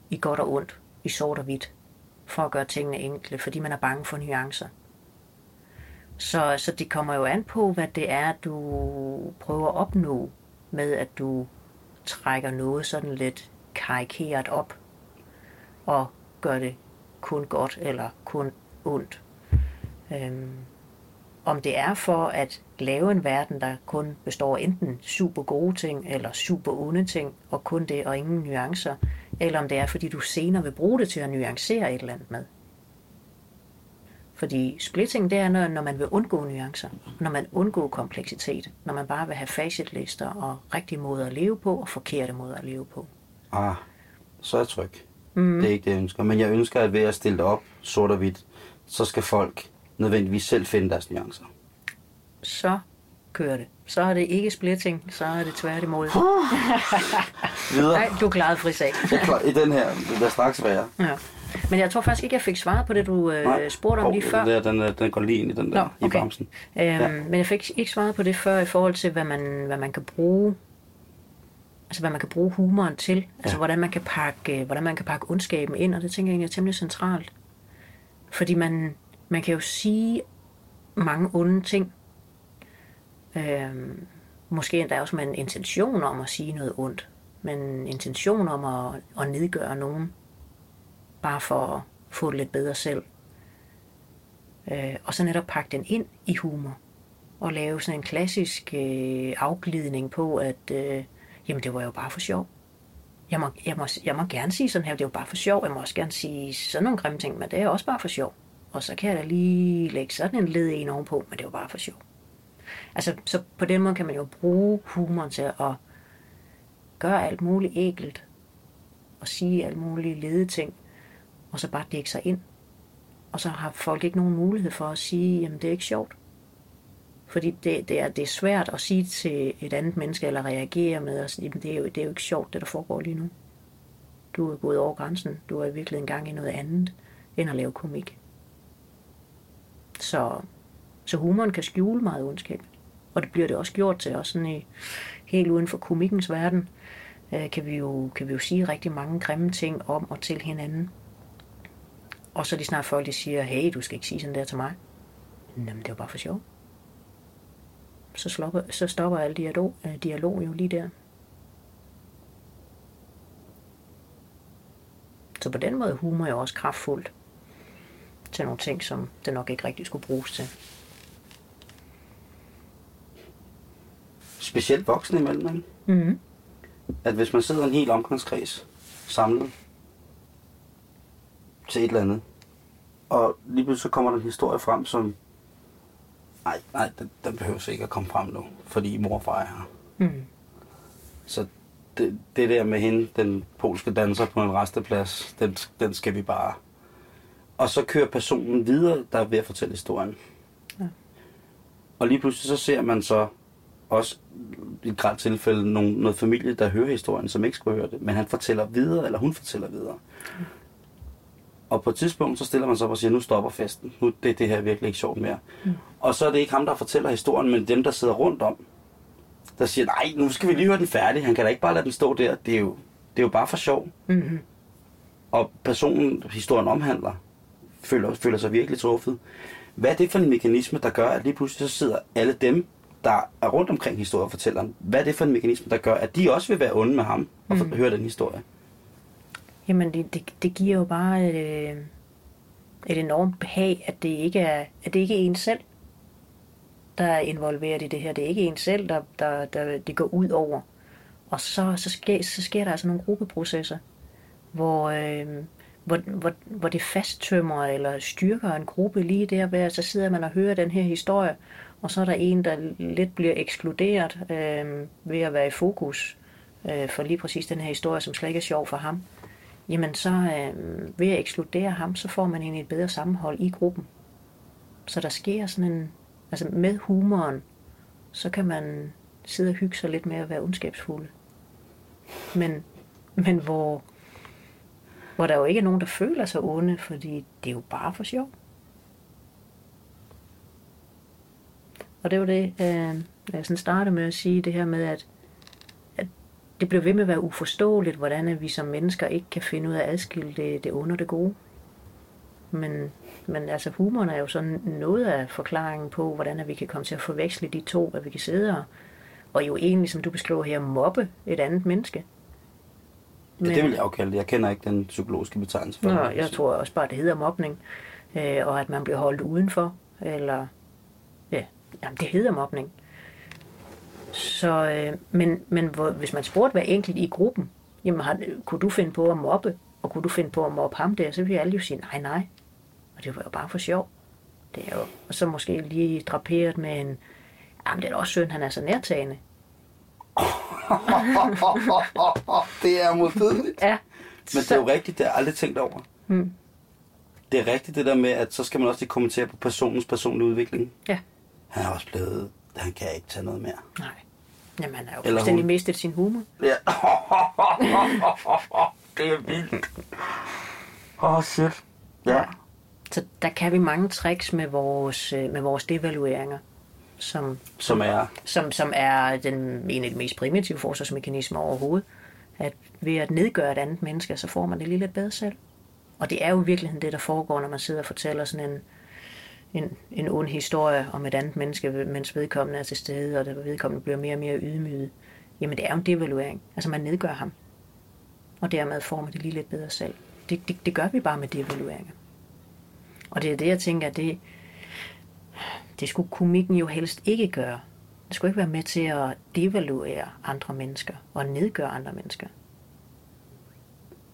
i godt og ondt, i sort og hvidt, for at gøre tingene enkle, fordi man er bange for nuancer. Så, så det kommer jo an på, hvad det er, du prøver at opnå med, at du trækker noget sådan lidt karikeret op og gør det kun godt eller kun ondt. Øhm, om det er for at lave en verden, der kun består af enten super gode ting eller super onde ting, og kun det og ingen nuancer, eller om det er fordi du senere vil bruge det til at nuancere et eller andet med. Fordi splitting, det er, når, når man vil undgå nuancer, når man undgår kompleksitet, når man bare vil have facitlister og rigtige måder at leve på og forkerte måder at leve på. Ah, så er jeg tryg. Mm. Det er ikke det, jeg ønsker. Men jeg ønsker, at ved at stille det op sort og hvidt, så skal folk nødvendigvis selv finde deres nuancer. Så kører det. Så er det ikke splitting, så er det tværtimod. Videre. Nej, du klarede fri sag. Jeg klar. I den her, det bliver straks værre. Ja. Men jeg tror faktisk ikke, jeg fik svaret på det, du øh, spurgte om Hov, lige før. Den, der, den, er- den går lige ind i den der, Nå, i okay. bremsen. Øhm, Ja. Men jeg fik ikke svaret på det før i forhold til, hvad man, hvad man kan bruge altså hvad man kan bruge humoren til. Altså Ja. hvordan, man kan pakke, øh, hvordan man kan pakke ondskaben ind, og det tænker jeg egentlig er temmelig centralt. Fordi man, man kan jo sige mange onde ting. Øhm, måske endda også med en intention om at sige noget ondt. Men en intention om at, at nedgøre nogen. Bare for at få det lidt bedre selv. Øh, og så netop pakke den ind i humor. Og lave sådan en klassisk øh, afglidning på, at øh, jamen det var jo bare for sjov. Jeg må, jeg, må, jeg må gerne sige sådan her, det er jo bare for sjov. Jeg må også gerne sige sådan nogle grimme ting, men det er også bare for sjov. Og så kan jeg da lige lægge sådan en led en ovenpå, men det er jo bare for sjov. Altså, så på den måde kan man jo bruge humoren til at gøre alt muligt ægelt, Og sige alt muligt lede ting. Og så bare dække sig ind. Og så har folk ikke nogen mulighed for at sige, jamen det er ikke sjovt. Fordi det, det, er, det er svært at sige til et andet menneske, eller reagere med, at sige, det er, jo, det er jo ikke sjovt, det der foregår lige nu. Du er gået over grænsen. Du er i virkeligheden gang i noget andet, end at lave komik. Så, så humoren kan skjule meget ondskab. Og det bliver det også gjort til, også sådan i, helt uden for komikkens verden, øh, kan, vi jo, kan vi jo sige rigtig mange grimme ting om og til hinanden. Og så lige snart folk de siger, hey, du skal ikke sige sådan der til mig. Jamen, det er jo bare for sjov. Så, slopper, så stopper al dialog, øh, dialog jo lige der. Så på den måde er humor jo også kraftfuldt til nogle ting, som det nok ikke rigtig skulle bruges til. Specielt voksne imellem, ikke? Mm-hmm. At hvis man sidder en hel omgangskreds samlet til et eller andet, og lige pludselig så kommer der en historie frem, som nej, nej, den, den behøver ikke at komme frem nu, fordi mor og far er her. Mm. Så det, det der med hende, den polske danser på en resteplads, den, den skal vi bare... Og så kører personen videre, der er ved at fortælle historien. Ja. Og lige pludselig så ser man så også i et grad tilfælde nogle, noget familie, der hører historien, som ikke skulle høre det, men han fortæller videre, eller hun fortæller videre. Mm. Og på et tidspunkt, så stiller man sig op og siger, nu stopper festen. Nu det, det her virkelig ikke sjovt mere. Mm. Og så er det ikke ham, der fortæller historien, men dem, der sidder rundt om, der siger, nej, nu skal vi lige høre den færdig. Han kan da ikke bare lade den stå der. Det er jo, det er jo bare for sjov. Mm-hmm. Og personen, historien omhandler, føler, føler sig virkelig truffet. Hvad er det for en mekanisme, der gør, at lige pludselig så sidder alle dem, der er rundt omkring historiefortælleren, hvad er det for en mekanisme, der gør, at de også vil være onde med ham og mm. høre den historie? Jamen, det, det, det giver jo bare øh, et enormt behag, at det ikke er, at det ikke er en selv, der er involveret i det her. Det er ikke en selv, der, der, der det går ud over. Og så, så, sker, så sker der altså nogle gruppeprocesser, hvor, øh, hvor, hvor, hvor det fasttømmer eller styrker en gruppe lige der, ved så sidder man og hører den her historie, og så er der en, der lidt bliver ekskluderet øh, ved at være i fokus øh, for lige præcis den her historie, som slet ikke er sjov for ham. Jamen så øh, ved at ekskludere ham, så får man egentlig et bedre sammenhold i gruppen. Så der sker sådan en, altså med humoren, så kan man sidde og hygge sig lidt med at være ondskabsfulde. Men, men hvor, hvor der jo ikke er nogen, der føler sig onde, fordi det er jo bare for sjov. Og det var det, øh, jeg sådan startede med at sige, det her med, at, at det blev ved med at være uforståeligt, hvordan vi som mennesker ikke kan finde ud af at adskille det, det onde og det gode. Men, men altså humoren er jo sådan noget af forklaringen på, hvordan vi kan komme til at forveksle de to, at vi kan sidde og, og jo egentlig, som du beskriver her, mobbe et andet menneske. Men, ja, det vil jeg jo kalde det. Jeg kender ikke den psykologiske betegnelse for Nå, det. Jeg tror også bare, det hedder mobning, øh, og at man bliver holdt udenfor, eller ja, jamen, det hedder mobning. Så, øh, men, men hvor, hvis man spurgte hver enkelt i gruppen, jamen har, kunne du finde på at mobbe, og kunne du finde på at mobbe ham der, så ville alle jo sige, nej, nej. Og det var jo bare for sjov. Det er jo, og så måske lige draperet med en, jamen det er også synd, han er så nærtagende. det er modbydeligt. Ja. Men det er jo rigtigt, det har jeg aldrig tænkt over. Hmm. Det er rigtigt det der med, at så skal man også lige kommentere på personens personlige udvikling. Ja. Han er også blevet, han kan ikke tage noget mere. Nej. Jamen, han har jo Eller fuldstændig hun... mistet sin humor. Ja. det er vildt. Åh, oh, shit. Ja. Så der kan vi mange tricks med vores, øh, med vores devalueringer. Som, som er? Som, som er den, en af de mest primitive forsvarsmekanismer overhovedet. At ved at nedgøre et andet menneske, så får man det lige lidt bedre selv. Og det er jo i virkeligheden det, der foregår, når man sidder og fortæller sådan en, en, en ond historie om et andet menneske, mens vedkommende er til stede, og det vedkommende bliver mere og mere ydmyget. Jamen det er jo en devaluering. Altså man nedgør ham. Og dermed får man det lige lidt bedre selv. Det, det, det gør vi bare med devalueringer. Og det er det, jeg tænker, at det, det skulle komikken jo helst ikke gøre. Det skulle ikke være med til at devaluere andre mennesker og nedgøre andre mennesker.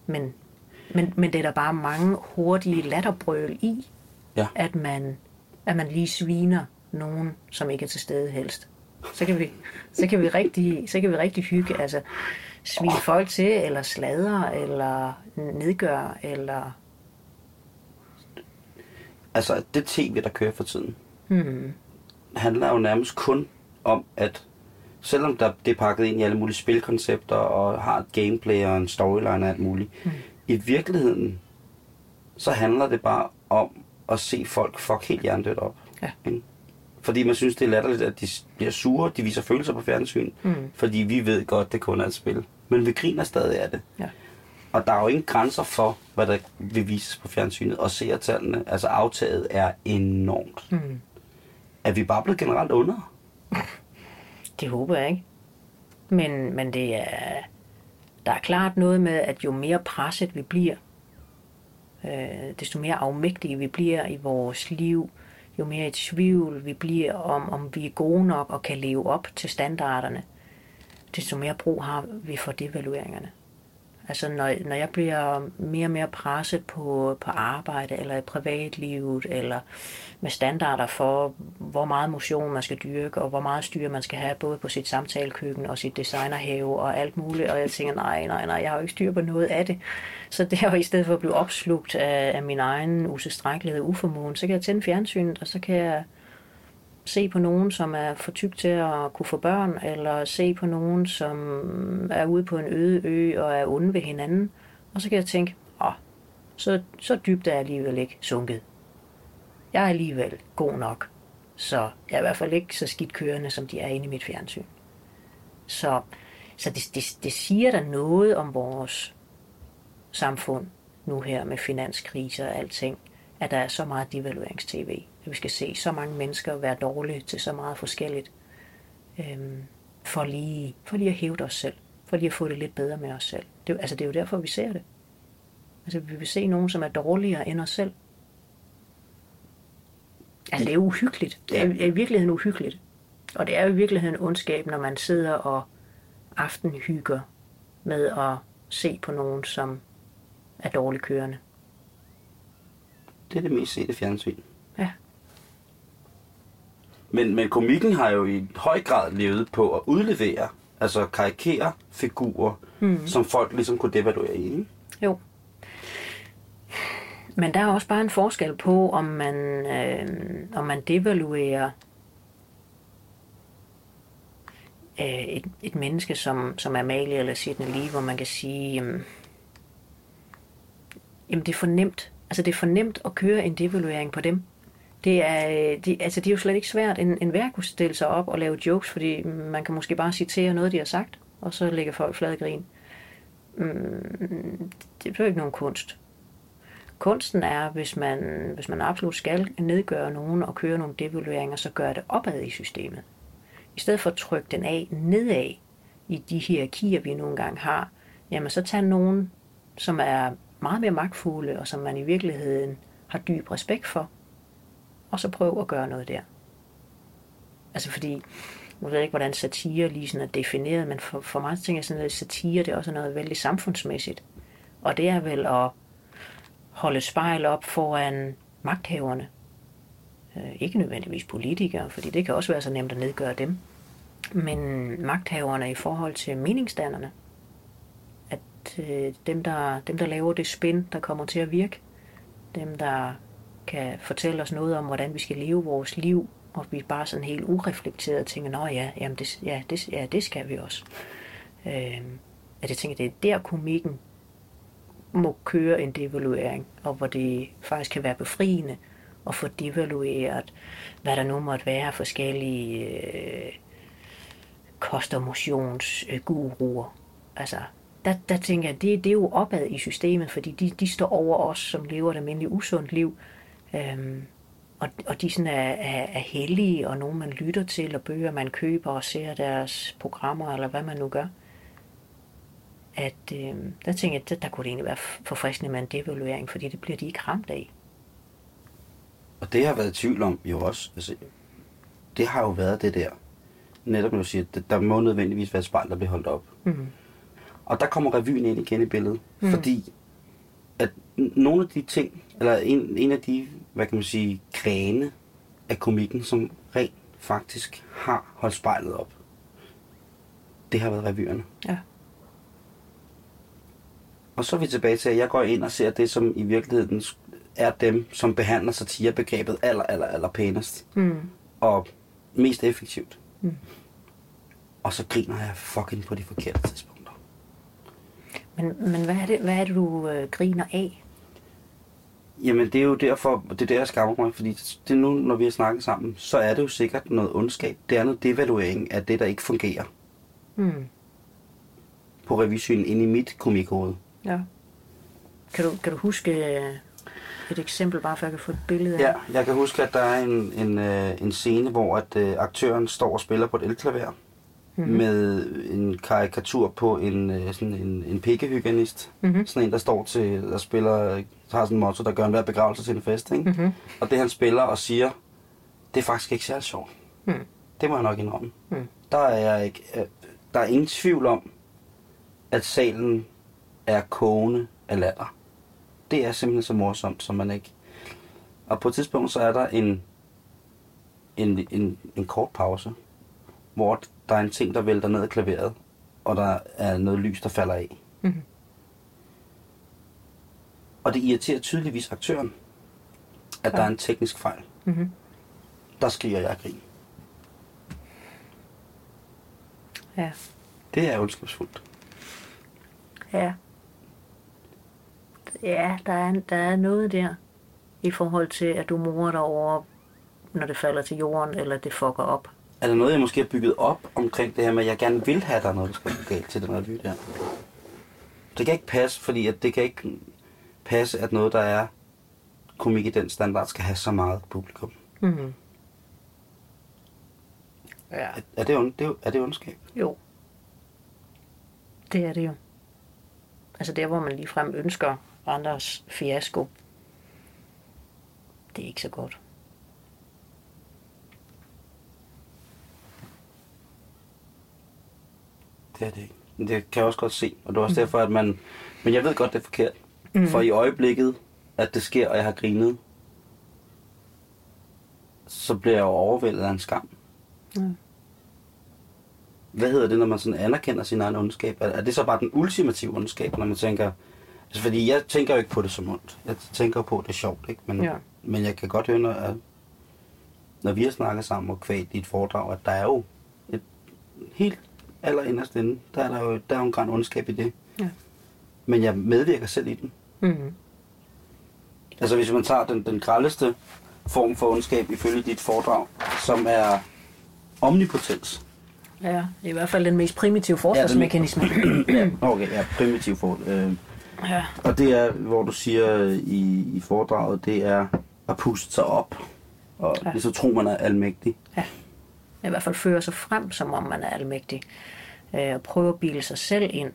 Men, men, men det er der bare mange hurtige latterbrøl i, ja. at, man, at man lige sviner nogen, som ikke er til stede helst. Så kan vi, så kan vi, rigtig, så kan vi rigtig hygge. Altså, svine folk til, eller sladre, eller nedgøre, eller altså det tv, der kører for tiden, mm. handler jo nærmest kun om, at selvom der, det er pakket ind i alle mulige spilkoncepter, og har et gameplay og en storyline og alt muligt, mm. i virkeligheden, så handler det bare om at se folk fuck helt hjernedødt op. Ja. Ikke? Fordi man synes, det er latterligt, at de bliver sure, de viser følelser på fjernsyn, mm. fordi vi ved godt, det kun er et spil. Men vi griner stadig af det. Ja. Og der er jo ingen grænser for, hvad der vil vises på fjernsynet. Og seertallene, altså aftaget er enormt. Mm. Er vi bare blevet generelt under? Det håber jeg ikke. Men, men det er, der er klart noget med, at jo mere presset vi bliver, øh, desto mere afmægtige vi bliver i vores liv, jo mere i tvivl vi bliver om, om vi er gode nok og kan leve op til standarderne, desto mere brug har vi for devalueringerne. Altså når, når jeg bliver mere og mere presset på, på arbejde eller i privatlivet, eller med standarder for, hvor meget motion man skal dyrke, og hvor meget styr man skal have, både på sit samtalekøkken og sit designerhave og alt muligt. Og jeg tænker, nej, nej, nej, jeg har jo ikke styr på noget af det. Så det er jo i stedet for at blive opslugt af, af min egen utilstrækkelighed og uformåen, så kan jeg tænde fjernsynet, og så kan jeg se på nogen, som er for tyk til at kunne få børn, eller se på nogen, som er ude på en øde ø og er onde ved hinanden. Og så kan jeg tænke, åh, så, så dybt er jeg alligevel ikke sunket. Jeg er alligevel god nok. Så jeg er i hvert fald ikke så skidt kørende, som de er inde i mit fjernsyn. Så, så det, det, det siger der noget om vores samfund nu her med finanskriser og alting, at der er så meget devaluerings-tv. At vi skal se så mange mennesker være dårlige til så meget forskelligt. Øhm, for, lige, for lige at hæve os selv. For lige at få det lidt bedre med os selv. Det, altså, det er jo derfor, vi ser det. Altså, vi vil se nogen, som er dårligere end os selv. Altså, det er uhyggeligt. Det er, er i virkeligheden uhyggeligt. Og det er jo i virkeligheden ondskab, når man sidder og aftenhygger med at se på nogen, som er dårligt kørende. Det er det mest sete fjernsyn. Men, men komikken har jo i høj grad levet på at udlevere, altså karikere figurer, mm. som folk ligesom kunne devaluere i. Jo. Men der er også bare en forskel på, om man, øh, om man devaluerer øh, et, et menneske, som, som Amalie eller Sidney Lee, hvor man kan sige, jamen, jamen det er for nemt. Altså det er for nemt at køre en devaluering på dem. Det er, øh, det, altså det er jo slet ikke svært. En, en værk kunne stille sig op og lave jokes, fordi man kan måske bare citere noget, de har sagt, og så lægger folk flade grin. Mm, det er jo ikke nogen kunst. Kunsten er, hvis man, hvis man absolut skal nedgøre nogen og køre nogle devalueringer, så gør det opad i systemet. I stedet for at trykke den af nedad i de hierarkier, vi nogle gange har, jamen så tag nogen, som er meget mere magtfulde, og som man i virkeligheden har dyb respekt for, og så prøv at gøre noget der. Altså fordi, nu ved jeg ikke, hvordan satire lige sådan er defineret, men for, for mig tænker jeg sådan, at satire det er også noget vældig samfundsmæssigt. Og det er vel at holde spejl op foran magthaverne. Øh, ikke nødvendigvis politikere, fordi det kan også være så nemt at nedgøre dem. Men magthaverne i forhold til meningsdannerne. At øh, dem, der, dem, der laver det spin, der kommer til at virke, dem, der kan fortælle os noget om, hvordan vi skal leve vores liv, og vi bare sådan helt ureflekteret tænker, nå ja, jamen det, ja, det, ja, det skal vi også. Øh, at jeg tænker, det er der komikken må køre en devaluering, og hvor det faktisk kan være befriende at få devalueret, hvad der nu måtte være forskellige øh, kost- og motionsguruer. Altså, der, der tænker jeg, det, det er jo opad i systemet, fordi de, de står over os, som lever et almindeligt usundt liv. Øhm, og, og de sådan er, er, er hellige, og nogen man lytter til, og bøger man køber og ser deres programmer, eller hvad man nu gør at øh, der tænkte jeg, at der, kunne det egentlig være forfriskende med en devaluering, fordi det bliver de ikke ramt af. Og det har været tvivl om jo også. Altså, det har jo været det der. Netop når du siger, at der må nødvendigvis være et spejl, der bliver holdt op. Mm. Og der kommer revyen ind igen i billedet. Mm. Fordi at nogle af de ting, eller en, en af de, hvad kan man sige, grene af komikken, som rent faktisk har holdt spejlet op, det har været revyerne. Ja. Og så er vi tilbage til, at jeg går ind og ser det, som i virkeligheden er dem, som behandler satirebegrebet aller, aller, aller pænest. Mm. Og mest effektivt. Mm. Og så griner jeg fucking på de forkerte tidspunkter. Men, men hvad, er det, hvad er det, du øh, griner af? Jamen, det er jo derfor, det er der, jeg skammer mig, fordi det er nu, når vi har snakket sammen, så er det jo sikkert noget ondskab. Det er noget devaluering af det, der ikke fungerer. Mm. På revisionen ind i mit komikhoved. Ja. Kan du, kan du huske øh, et eksempel, bare for at jeg kan få et billede af Ja, jeg kan huske, at der er en, en, øh, en scene, hvor at uh, aktøren står og spiller på et elklaver mm-hmm. med en karikatur på en, sådan en, en pikkehygienist. Mm-hmm. Sådan en, der står til, der spiller, har sådan en motto, der gør en hver begravelse til en fest. Ikke? Mm-hmm. Og det han spiller og siger, det er faktisk ikke særlig sjovt. Mm. Det må jeg nok indrømme. Mm. Der, er jeg ikke, der er ingen tvivl om, at salen er kogende af latter. Det er simpelthen så morsomt, som man ikke... Og på et tidspunkt, så er der en, en, en, en kort pause, hvor der er en ting, der vælter ned af klaveret, og der er noget lys, der falder af. Mm-hmm. Og det irriterer tydeligvis aktøren, at ja. der er en teknisk fejl. Mm-hmm. Der skriger jeg grin. Ja. Det er ondskabsfuldt. Ja. Ja, der er, der er noget der i forhold til, at du morer dig over, når det falder til jorden, eller det fucker op. Er der noget, jeg måske har bygget op omkring det her med, at jeg gerne vil have, at der er noget, der skal galt til den her der? Det kan ikke passe, fordi at det kan ikke passe, at noget, der er komik i den standard, skal have så meget publikum. Mm. Ja. Er, er, det, ond, det, er det ondskab? Jo. Det er det jo. Altså der, hvor man ligefrem ønsker andres fiasko, det er ikke så godt. Det er det ikke. Men Det kan jeg også godt se, og det er også derfor, at man... Men jeg ved godt, det er forkert. Mm. For i øjeblikket, at det sker, og jeg har grinet, så bliver jeg jo overvældet af en skam. Mm. Hvad hedder det, når man sådan anerkender sin egen ondskab? Er, er det så bare den ultimative ondskab, når man tænker... Altså, fordi jeg tænker jo ikke på det som ondt. Jeg tænker på, at det er sjovt, ikke? Men, Ja. men jeg kan godt høre, når, at, når vi har snakket sammen og kvælt i et foredrag, at der er jo et helt allerinderst inde, der er der jo, der er jo en græn ondskab i det. Ja. Men jeg medvirker selv i den. Mm. Altså hvis man tager den, den grældeste form for ondskab ifølge dit foredrag, som er omnipotens. Ja, i hvert fald den mest primitive forsvarsmekanisme. ja, okay, ja, primitiv for. Øh, Ja. og det er, hvor du siger i, i foredraget, det er at puste sig op. Og Ja. ja. så tror man er almægtig. ja. I hvert fald fører sig frem, som om man er almægtig. Øh, og prøver at bilde sig selv ind,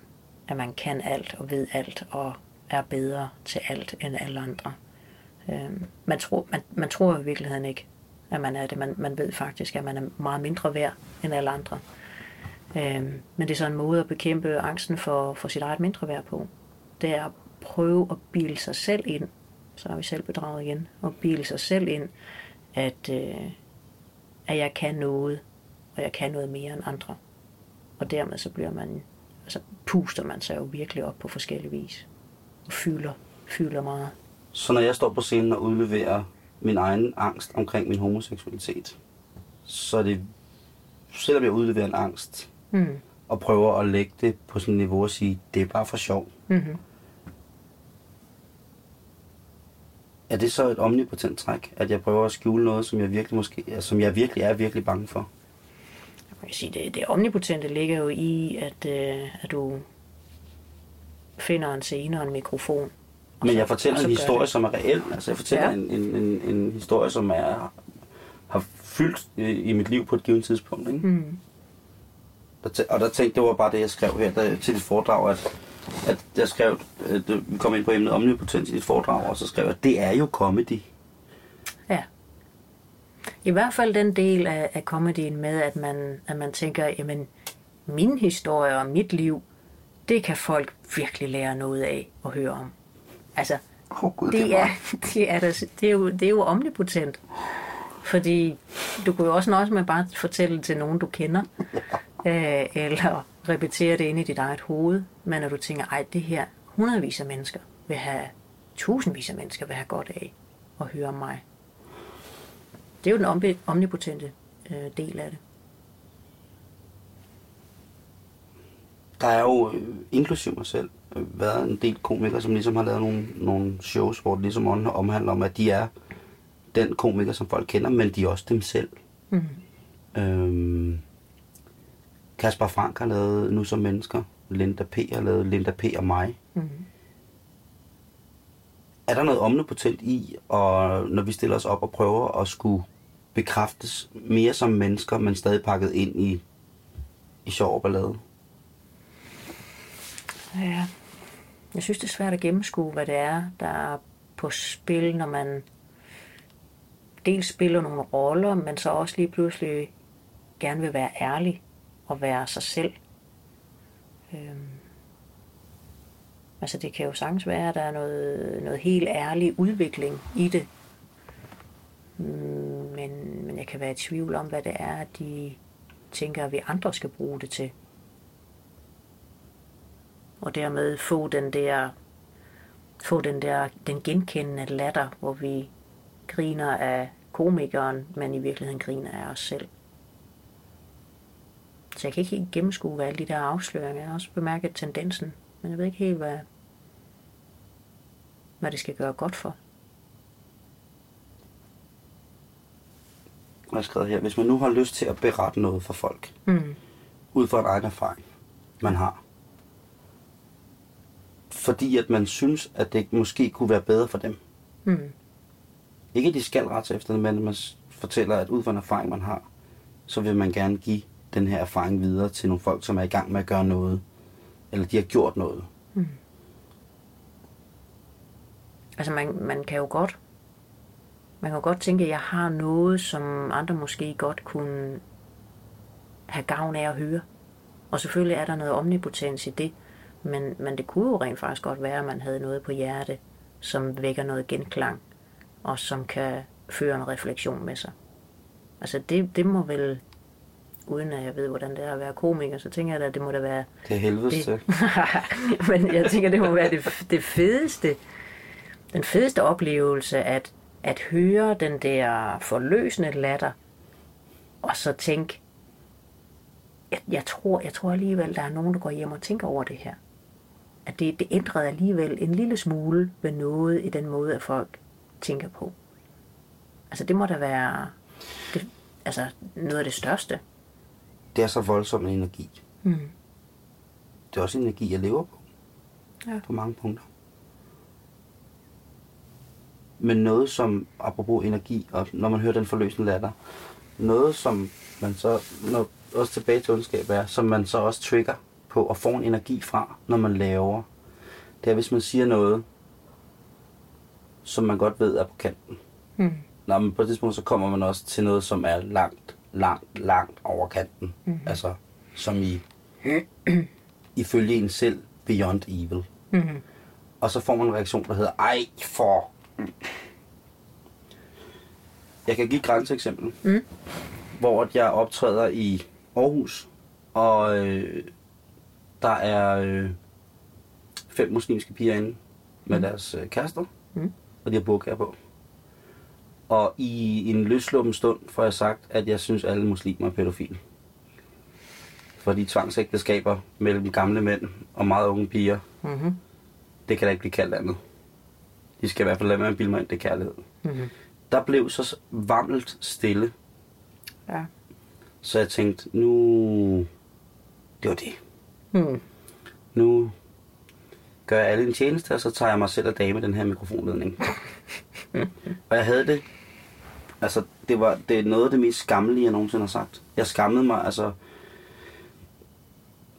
at man kan alt og ved alt og er bedre til alt end alle andre. Øh, man, tror, man, man tror i virkeligheden ikke, at man er det. Man, man ved faktisk, at man er meget mindre værd end alle andre. Øh, men det er så en måde at bekæmpe angsten for, for sit eget mindre værd på. Det er at prøve at bilde sig selv ind, så har vi selv bedraget igen, og bilde sig selv ind, at, øh, at jeg kan noget, og jeg kan noget mere end andre. Og dermed så bliver man, altså puster man sig jo virkelig op på forskellige vis. Fylder, fylder meget. Så når jeg står på scenen og udleverer min egen angst omkring min homoseksualitet, så er det, selvom jeg udleverer en angst, Mm. og prøver at lægge det på sådan et niveau og sige, det er bare for sjov. Mm-hmm. Er det så et omnipotent træk, at jeg prøver at skjule noget, som jeg virkelig, måske, som jeg virkelig er virkelig bange for? Man kan sige, det, det omnipotente ligger jo i, at, øh, at du finder en scene og en mikrofon. og Men jeg fortæller så en historie, det. som er reel. Altså jeg fortæller Ja. en, en, en, en historie, som er, har fyldt i, i mit liv på et givet tidspunkt. Ikke? Mm. Der og der tænkte det var bare det, jeg skrev her der, til dit foredrag, at, at jeg skrev, at vi kom ind på emnet omnipotens i dit foredrag, og så skrev jeg, at det er jo comedy. Ja. I hvert fald den del af, af comedyen med, at man, at man tænker, jamen, min historie og mit liv, det kan folk virkelig lære noget af at høre om. Altså, oh, gud, det er, det er, der, det er, jo, det er jo omnipotent. Fordi du kunne jo også nøjes med bare at fortælle det til nogen, du kender. Øh, eller repetere det inde i dit eget hoved. Men når du tænker, ej, det her hundredvis af mennesker vil have, tusindvis af mennesker vil have godt af at høre om mig. Det er jo den omni- omnipotente øh, del af det. Der er jo, øh, inklusiv mig selv, øh, været en del komikere, som ligesom har lavet nogle, nogle shows, hvor det ligesom om- omhandler om, at de er den komiker, som folk kender, men de er også dem selv. Mm. Øhm, Kasper Frank har lavet Nu som mennesker. Linda P. har lavet Linda P. og mig. Mm. Er der noget omnipotent i, og når vi stiller os op og prøver at skulle bekræftes mere som mennesker, men stadig pakket ind i, i sjov og ballade? Ja. Jeg synes, det er svært at gennemskue, hvad det er, der er på spil, når man dels spiller nogle roller, men så også lige pludselig gerne vil være ærlig og være sig selv. Øhm. Altså det kan jo sagtens være, at der er noget, noget helt ærlig udvikling i det. Mm, men, men jeg kan være i tvivl om, hvad det er, de tænker, at vi andre skal bruge det til og dermed få den der få den der den genkendende latter, hvor vi griner af komikeren, men i virkeligheden griner af os selv. Så jeg kan ikke helt gennemskue hvad alle de der afsløringer. Jeg har også bemærket tendensen, men jeg ved ikke helt, hvad, hvad det skal gøre godt for. Jeg har skrevet her, hvis man nu har lyst til at berette noget for folk, Mm. ud fra en egen erfaring, man har, fordi at man synes, at det måske kunne være bedre for dem. Mm. Ikke at de skal rette efter det, men man fortæller, at ud fra en erfaring, man har, så vil man gerne give den her erfaring videre til nogle folk, som er i gang med at gøre noget. Eller de har gjort noget. Altså man, man kan jo godt, man kan jo godt tænke, at jeg har noget, som andre måske godt kunne have gavn af at høre. Og selvfølgelig er der noget omnipotens i det, men, men det kunne jo rent faktisk godt være, at man havde noget på hjerte, som vækker noget genklang, og som kan føre en refleksion med sig. Altså det, det må vel, uden at jeg ved, hvordan det er at være komiker, så tænker jeg da, at det må da være Det helvedes til. det, men jeg tænker, det må være det, det fedeste, den fedeste oplevelse, at, at høre den der forløsende latter, og så tænke, jeg, jeg, tror, jeg tror alligevel, der er nogen, der går hjem og tænker over det her. At det, det ændrede alligevel en lille smule ved noget i den måde, at folk tænker på. Altså det må da være det, altså, noget af det største. Det er så voldsom en energi. Mm. Det er også en energi, jeg lever på. Ja. På mange punkter. Men noget som, apropos energi, og når man hører den forløsende latter, noget som man så, når, også tilbage til ondskab er, som man så også trigger på og får en energi fra, når man laver, det er, hvis man siger noget, som man godt ved er på kanten. Mm. Nå, men på et tidspunkt, så kommer man også til noget, som er langt, langt, langt over kanten. Mm. Altså, som i, ifølge en selv, beyond evil. Mm. Og så får man en reaktion, der hedder, ej for... Jeg kan give et grænseeksempel. Mm. Hvor jeg optræder i Aarhus, og øh, der er øh, fem muslimske piger inde med mm. deres øh, kærester, Mm. og de har burkaer på. Og i en løsluppen stund får jeg sagt, at jeg synes, alle muslimer er pædofile. Fordi tvangsægteskaber mellem gamle mænd og meget unge piger, Mm-hmm. det kan da ikke blive kaldt andet. De skal i hvert fald lade med at bilde mig ind, det er kærlighed. Mm-hmm. Der blev så varmelt stille, Ja. så jeg tænkte, nu... Det var det. Mm. Nu gør jeg alle en tjeneste, og så tager jeg mig selv dage med den her mikrofonledning. og jeg havde det... Altså, det var det er noget af det mest skammelige, jeg nogensinde har sagt. Jeg skammede mig, altså...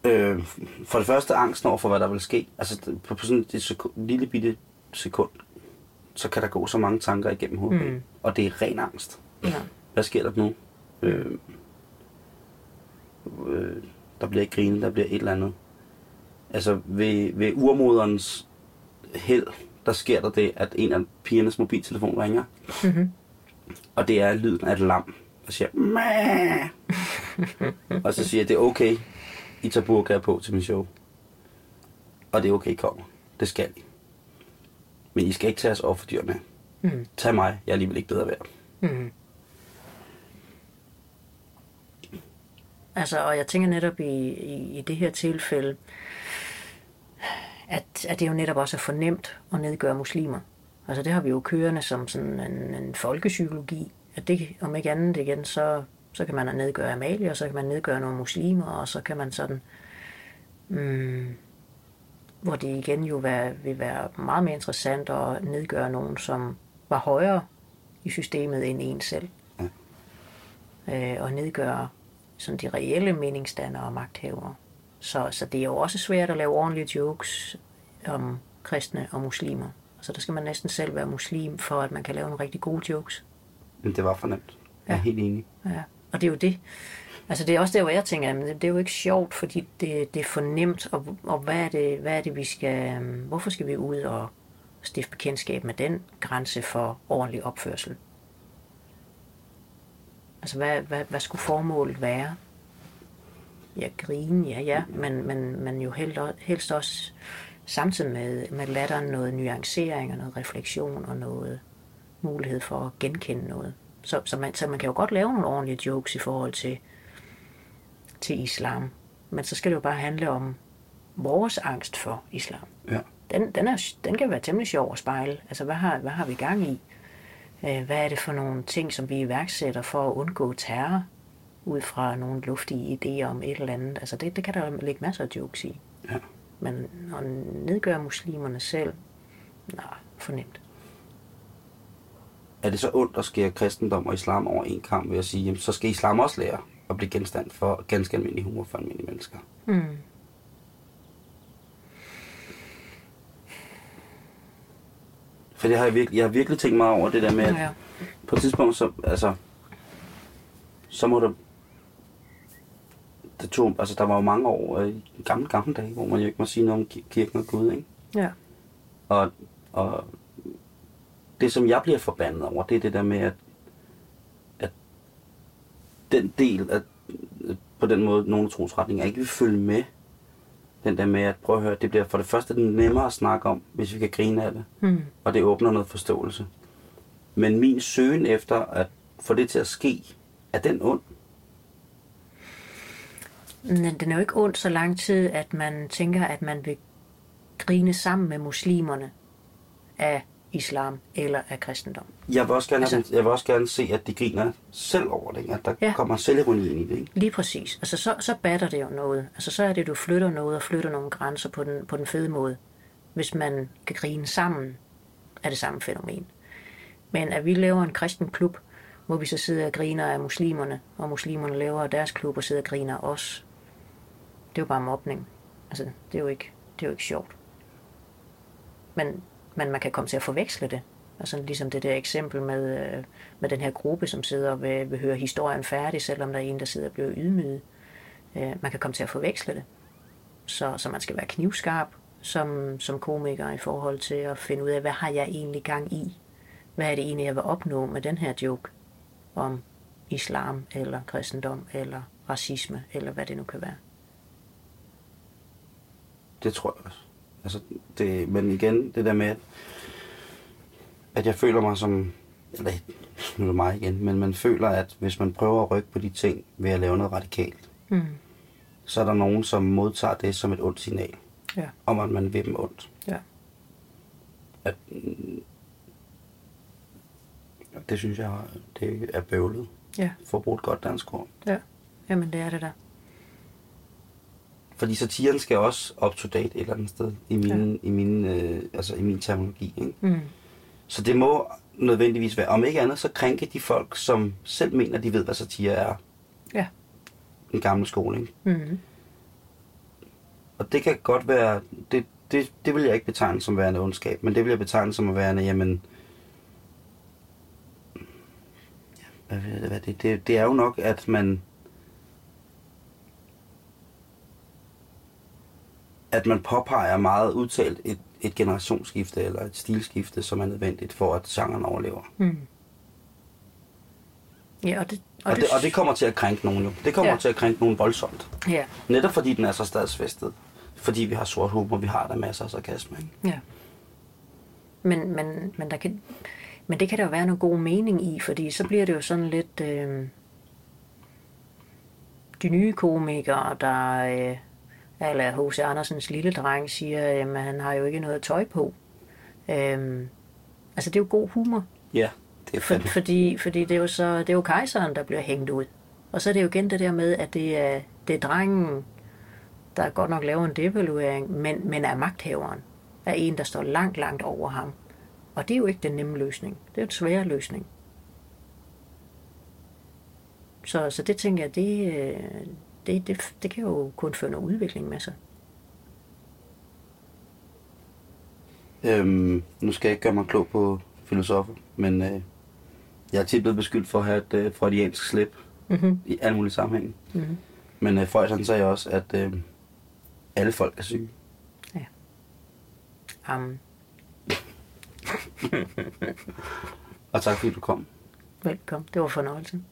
Øh, for det første angsten over for, hvad der vil ske. Altså, på, på sådan et sekund, lille bitte sekund, så kan der gå så mange tanker igennem hovedet. Mm. Og det er ren angst. Ja. Hvad sker der nu? Øh, øh, der bliver grinet, der bliver et eller andet. Altså ved, ved urmoderens held, der sker der det, at en af pigernes mobiltelefon ringer. Mm-hmm. Og det er lyden af et lam, der siger Mæh! Og så siger jeg, det er okay, I tager burkaer på til min show. Og det er okay, I kommer. Det skal I. Men I skal ikke tage os over for dyr med. Mm. Tag mig, jeg er alligevel ikke bedre værd. Mm. Altså, og jeg tænker netop i, i, i det her tilfælde, at, at det jo netop også er fornemt at nedgøre muslimer. Altså det har vi jo kørende som sådan en, en folkepsykologi, at det, om ikke andet igen, så, så kan man nedgøre Amalie, og så kan man nedgøre nogle muslimer, og så kan man sådan, mm, hvor det igen jo være, vil være meget mere interessant at nedgøre nogen, som var højere i systemet end en selv. Øh, og nedgøre sådan de reelle meningsdannere og magthavere. Så, så det er jo også svært at lave ordentlige jokes om kristne og muslimer. Så der skal man næsten selv være muslim, for at man kan lave nogle rigtig gode jokes. Men det var for nemt. Jeg er Ja. helt enig. Ja. Og det er jo det. Altså det er også der, hvor jeg tænker, at det er jo ikke sjovt, fordi det, det er for nemt, og, og hvad, er det, hvad er det, vi skal... Hvorfor skal vi ud og stifte bekendtskab med den grænse for ordentlig opførsel? Altså, hvad, hvad, hvad skulle formålet være? Ja, grine, ja, ja, men, men, men jo helst, helst også samtidig med, med latteren noget nuancering og noget refleksion og noget mulighed for at genkende noget. Så, så, man, så man kan jo godt lave nogle ordentlige jokes i forhold til til islam. Men så skal det jo bare handle om vores angst for islam. Ja. Den, den, er, den kan være temmelig sjov at spejle. Altså, hvad har, hvad har vi gang i? Øh, Hvad er det for nogle ting, som vi iværksætter for at undgå terror? Ud fra nogle luftige idéer om et eller andet. Altså, det, det kan der ligge masser af jokes i. Ja. Men at nedgøre muslimerne selv, nej, fornemt. Er det så ondt at skære kristendom og islam over en kamp ved at sige, jamen, så skal islam også lære at blive genstand for ganske almindelig humor for almindelige mennesker? Mm. For det har jeg, virkelig, jeg har virkelig tænkt mig over det der med, at Ja. på et tidspunkt, så, altså, så må der, det tog, altså der var jo mange år øh, i gamle, gamle dage, hvor man jo ikke må sige noget om ki- kirken og Gud, ikke? ja. Og, og det, som jeg bliver forbandet over, det er det der med, at, at den del, at på den måde, nogle trosretninger ikke vil følge med, den der med at prøve at høre, det bliver for det første nemmere at snakke om, hvis vi kan grine af det, Mm. og det åbner noget forståelse. Men min søgen efter at få det til at ske, er den ond? Men den er jo ikke ondt så lang tid, at man tænker, at man vil grine sammen med muslimerne af islam eller af kristendom. Jeg vil også gerne, Altså- jeg vil også gerne se, at de griner selv over det, at der Ja. kommer selvironi ind i det. Ikke? Lige præcis. Altså, så, så batter det jo noget. Altså, så er det, du flytter noget og flytter nogle grænser på den, på den fede måde. Hvis man kan grine sammen af det samme fænomen. Men at vi laver en kristen klub, hvor vi så sidder og griner af muslimerne, og muslimerne laver deres klub og sidder og griner af os. Det er jo bare mobning. Altså, det er jo ikke, det er jo ikke sjovt. Men, men man kan komme til at forveksle det. Altså ligesom det der eksempel med, øh, med den her gruppe, som sidder og vil, vil høre historien færdig, selvom der er en, der sidder og bliver ydmyget. Øh, man kan komme til at forveksle det. Så, så man skal være knivskarp som, som komiker i forhold til at finde ud af, hvad har jeg egentlig gang i? Hvad er det egentlig, jeg vil opnå med den her joke om islam, eller kristendom, eller racisme, eller hvad det nu kan være. Det tror jeg også. Altså, det, men igen, det der med, at, jeg føler mig som, eller nu er det mig igen, men man føler, at hvis man prøver at rykke på de ting ved at lave noget radikalt, Mm. så er der nogen, som modtager det som et ondt signal, Ja. om at man vil dem ondt. Ja. At, det synes jeg, det er bøvlet. Ja. For at bruge et godt dansk ord. Ja. Jamen, det er det der. Fordi satiren skal også up to date et eller andet sted i min, ja. i min, øh, altså i min terminologi. Ikke? Mm. Så det må nødvendigvis være, om ikke andet, så krænke de folk, som selv mener, de ved, hvad satire er. Ja. En gammel skole, ikke? Mm. Og det kan godt være, det, det, det vil jeg ikke betegne som værende ondskab, men det vil jeg betegne som at værende, jamen, hvad, hvad det, det, det er jo nok, at man, at man påpeger meget udtalt et, et generationsskifte eller et stilskifte, som er nødvendigt for, at genren overlever. Mm. Ja, og det, Og, og, det, og det kommer til at krænke nogen jo. Det kommer ja. til at krænke nogen voldsomt. Ja, Netop fordi den er så stadsfæstet. Fordi vi har sort humor, vi har der masser af sarkasme. Ikke? ja. Men, men, men, der kan, men det kan der jo være noget god mening i, fordi så bliver det jo sådan lidt... Øh, de nye komikere, der... Øh, eller H.C. Andersens lille dreng siger, at han har jo ikke noget tøj på. Øhm, altså, det er jo god humor. Ja, det er For, fandme. fordi, fordi det er jo så det er jo kejseren, der bliver hængt ud. Og så er det jo igen det der med, at det er, det er drengen, der godt nok laver en devaluering, men, men er magthaveren. Er en, der står langt, langt over ham. Og det er jo ikke den nemme løsning. Det er jo en svær løsning. Så, så det tænker jeg, det, øh, det, det, det kan jo kun føre noget udvikling med sig. Øhm, nu skal jeg ikke gøre mig klog på filosofer, men øh, jeg er tit blevet beskyldt for at have et øh, freudiansk slip Mm-hmm. i alle mulige sammenhænge. Mm-hmm. Men øh, Freud han sagde også, at øh, alle folk er syge. Um, Og tak fordi du kom. velkommen. Det var fornøjelsen.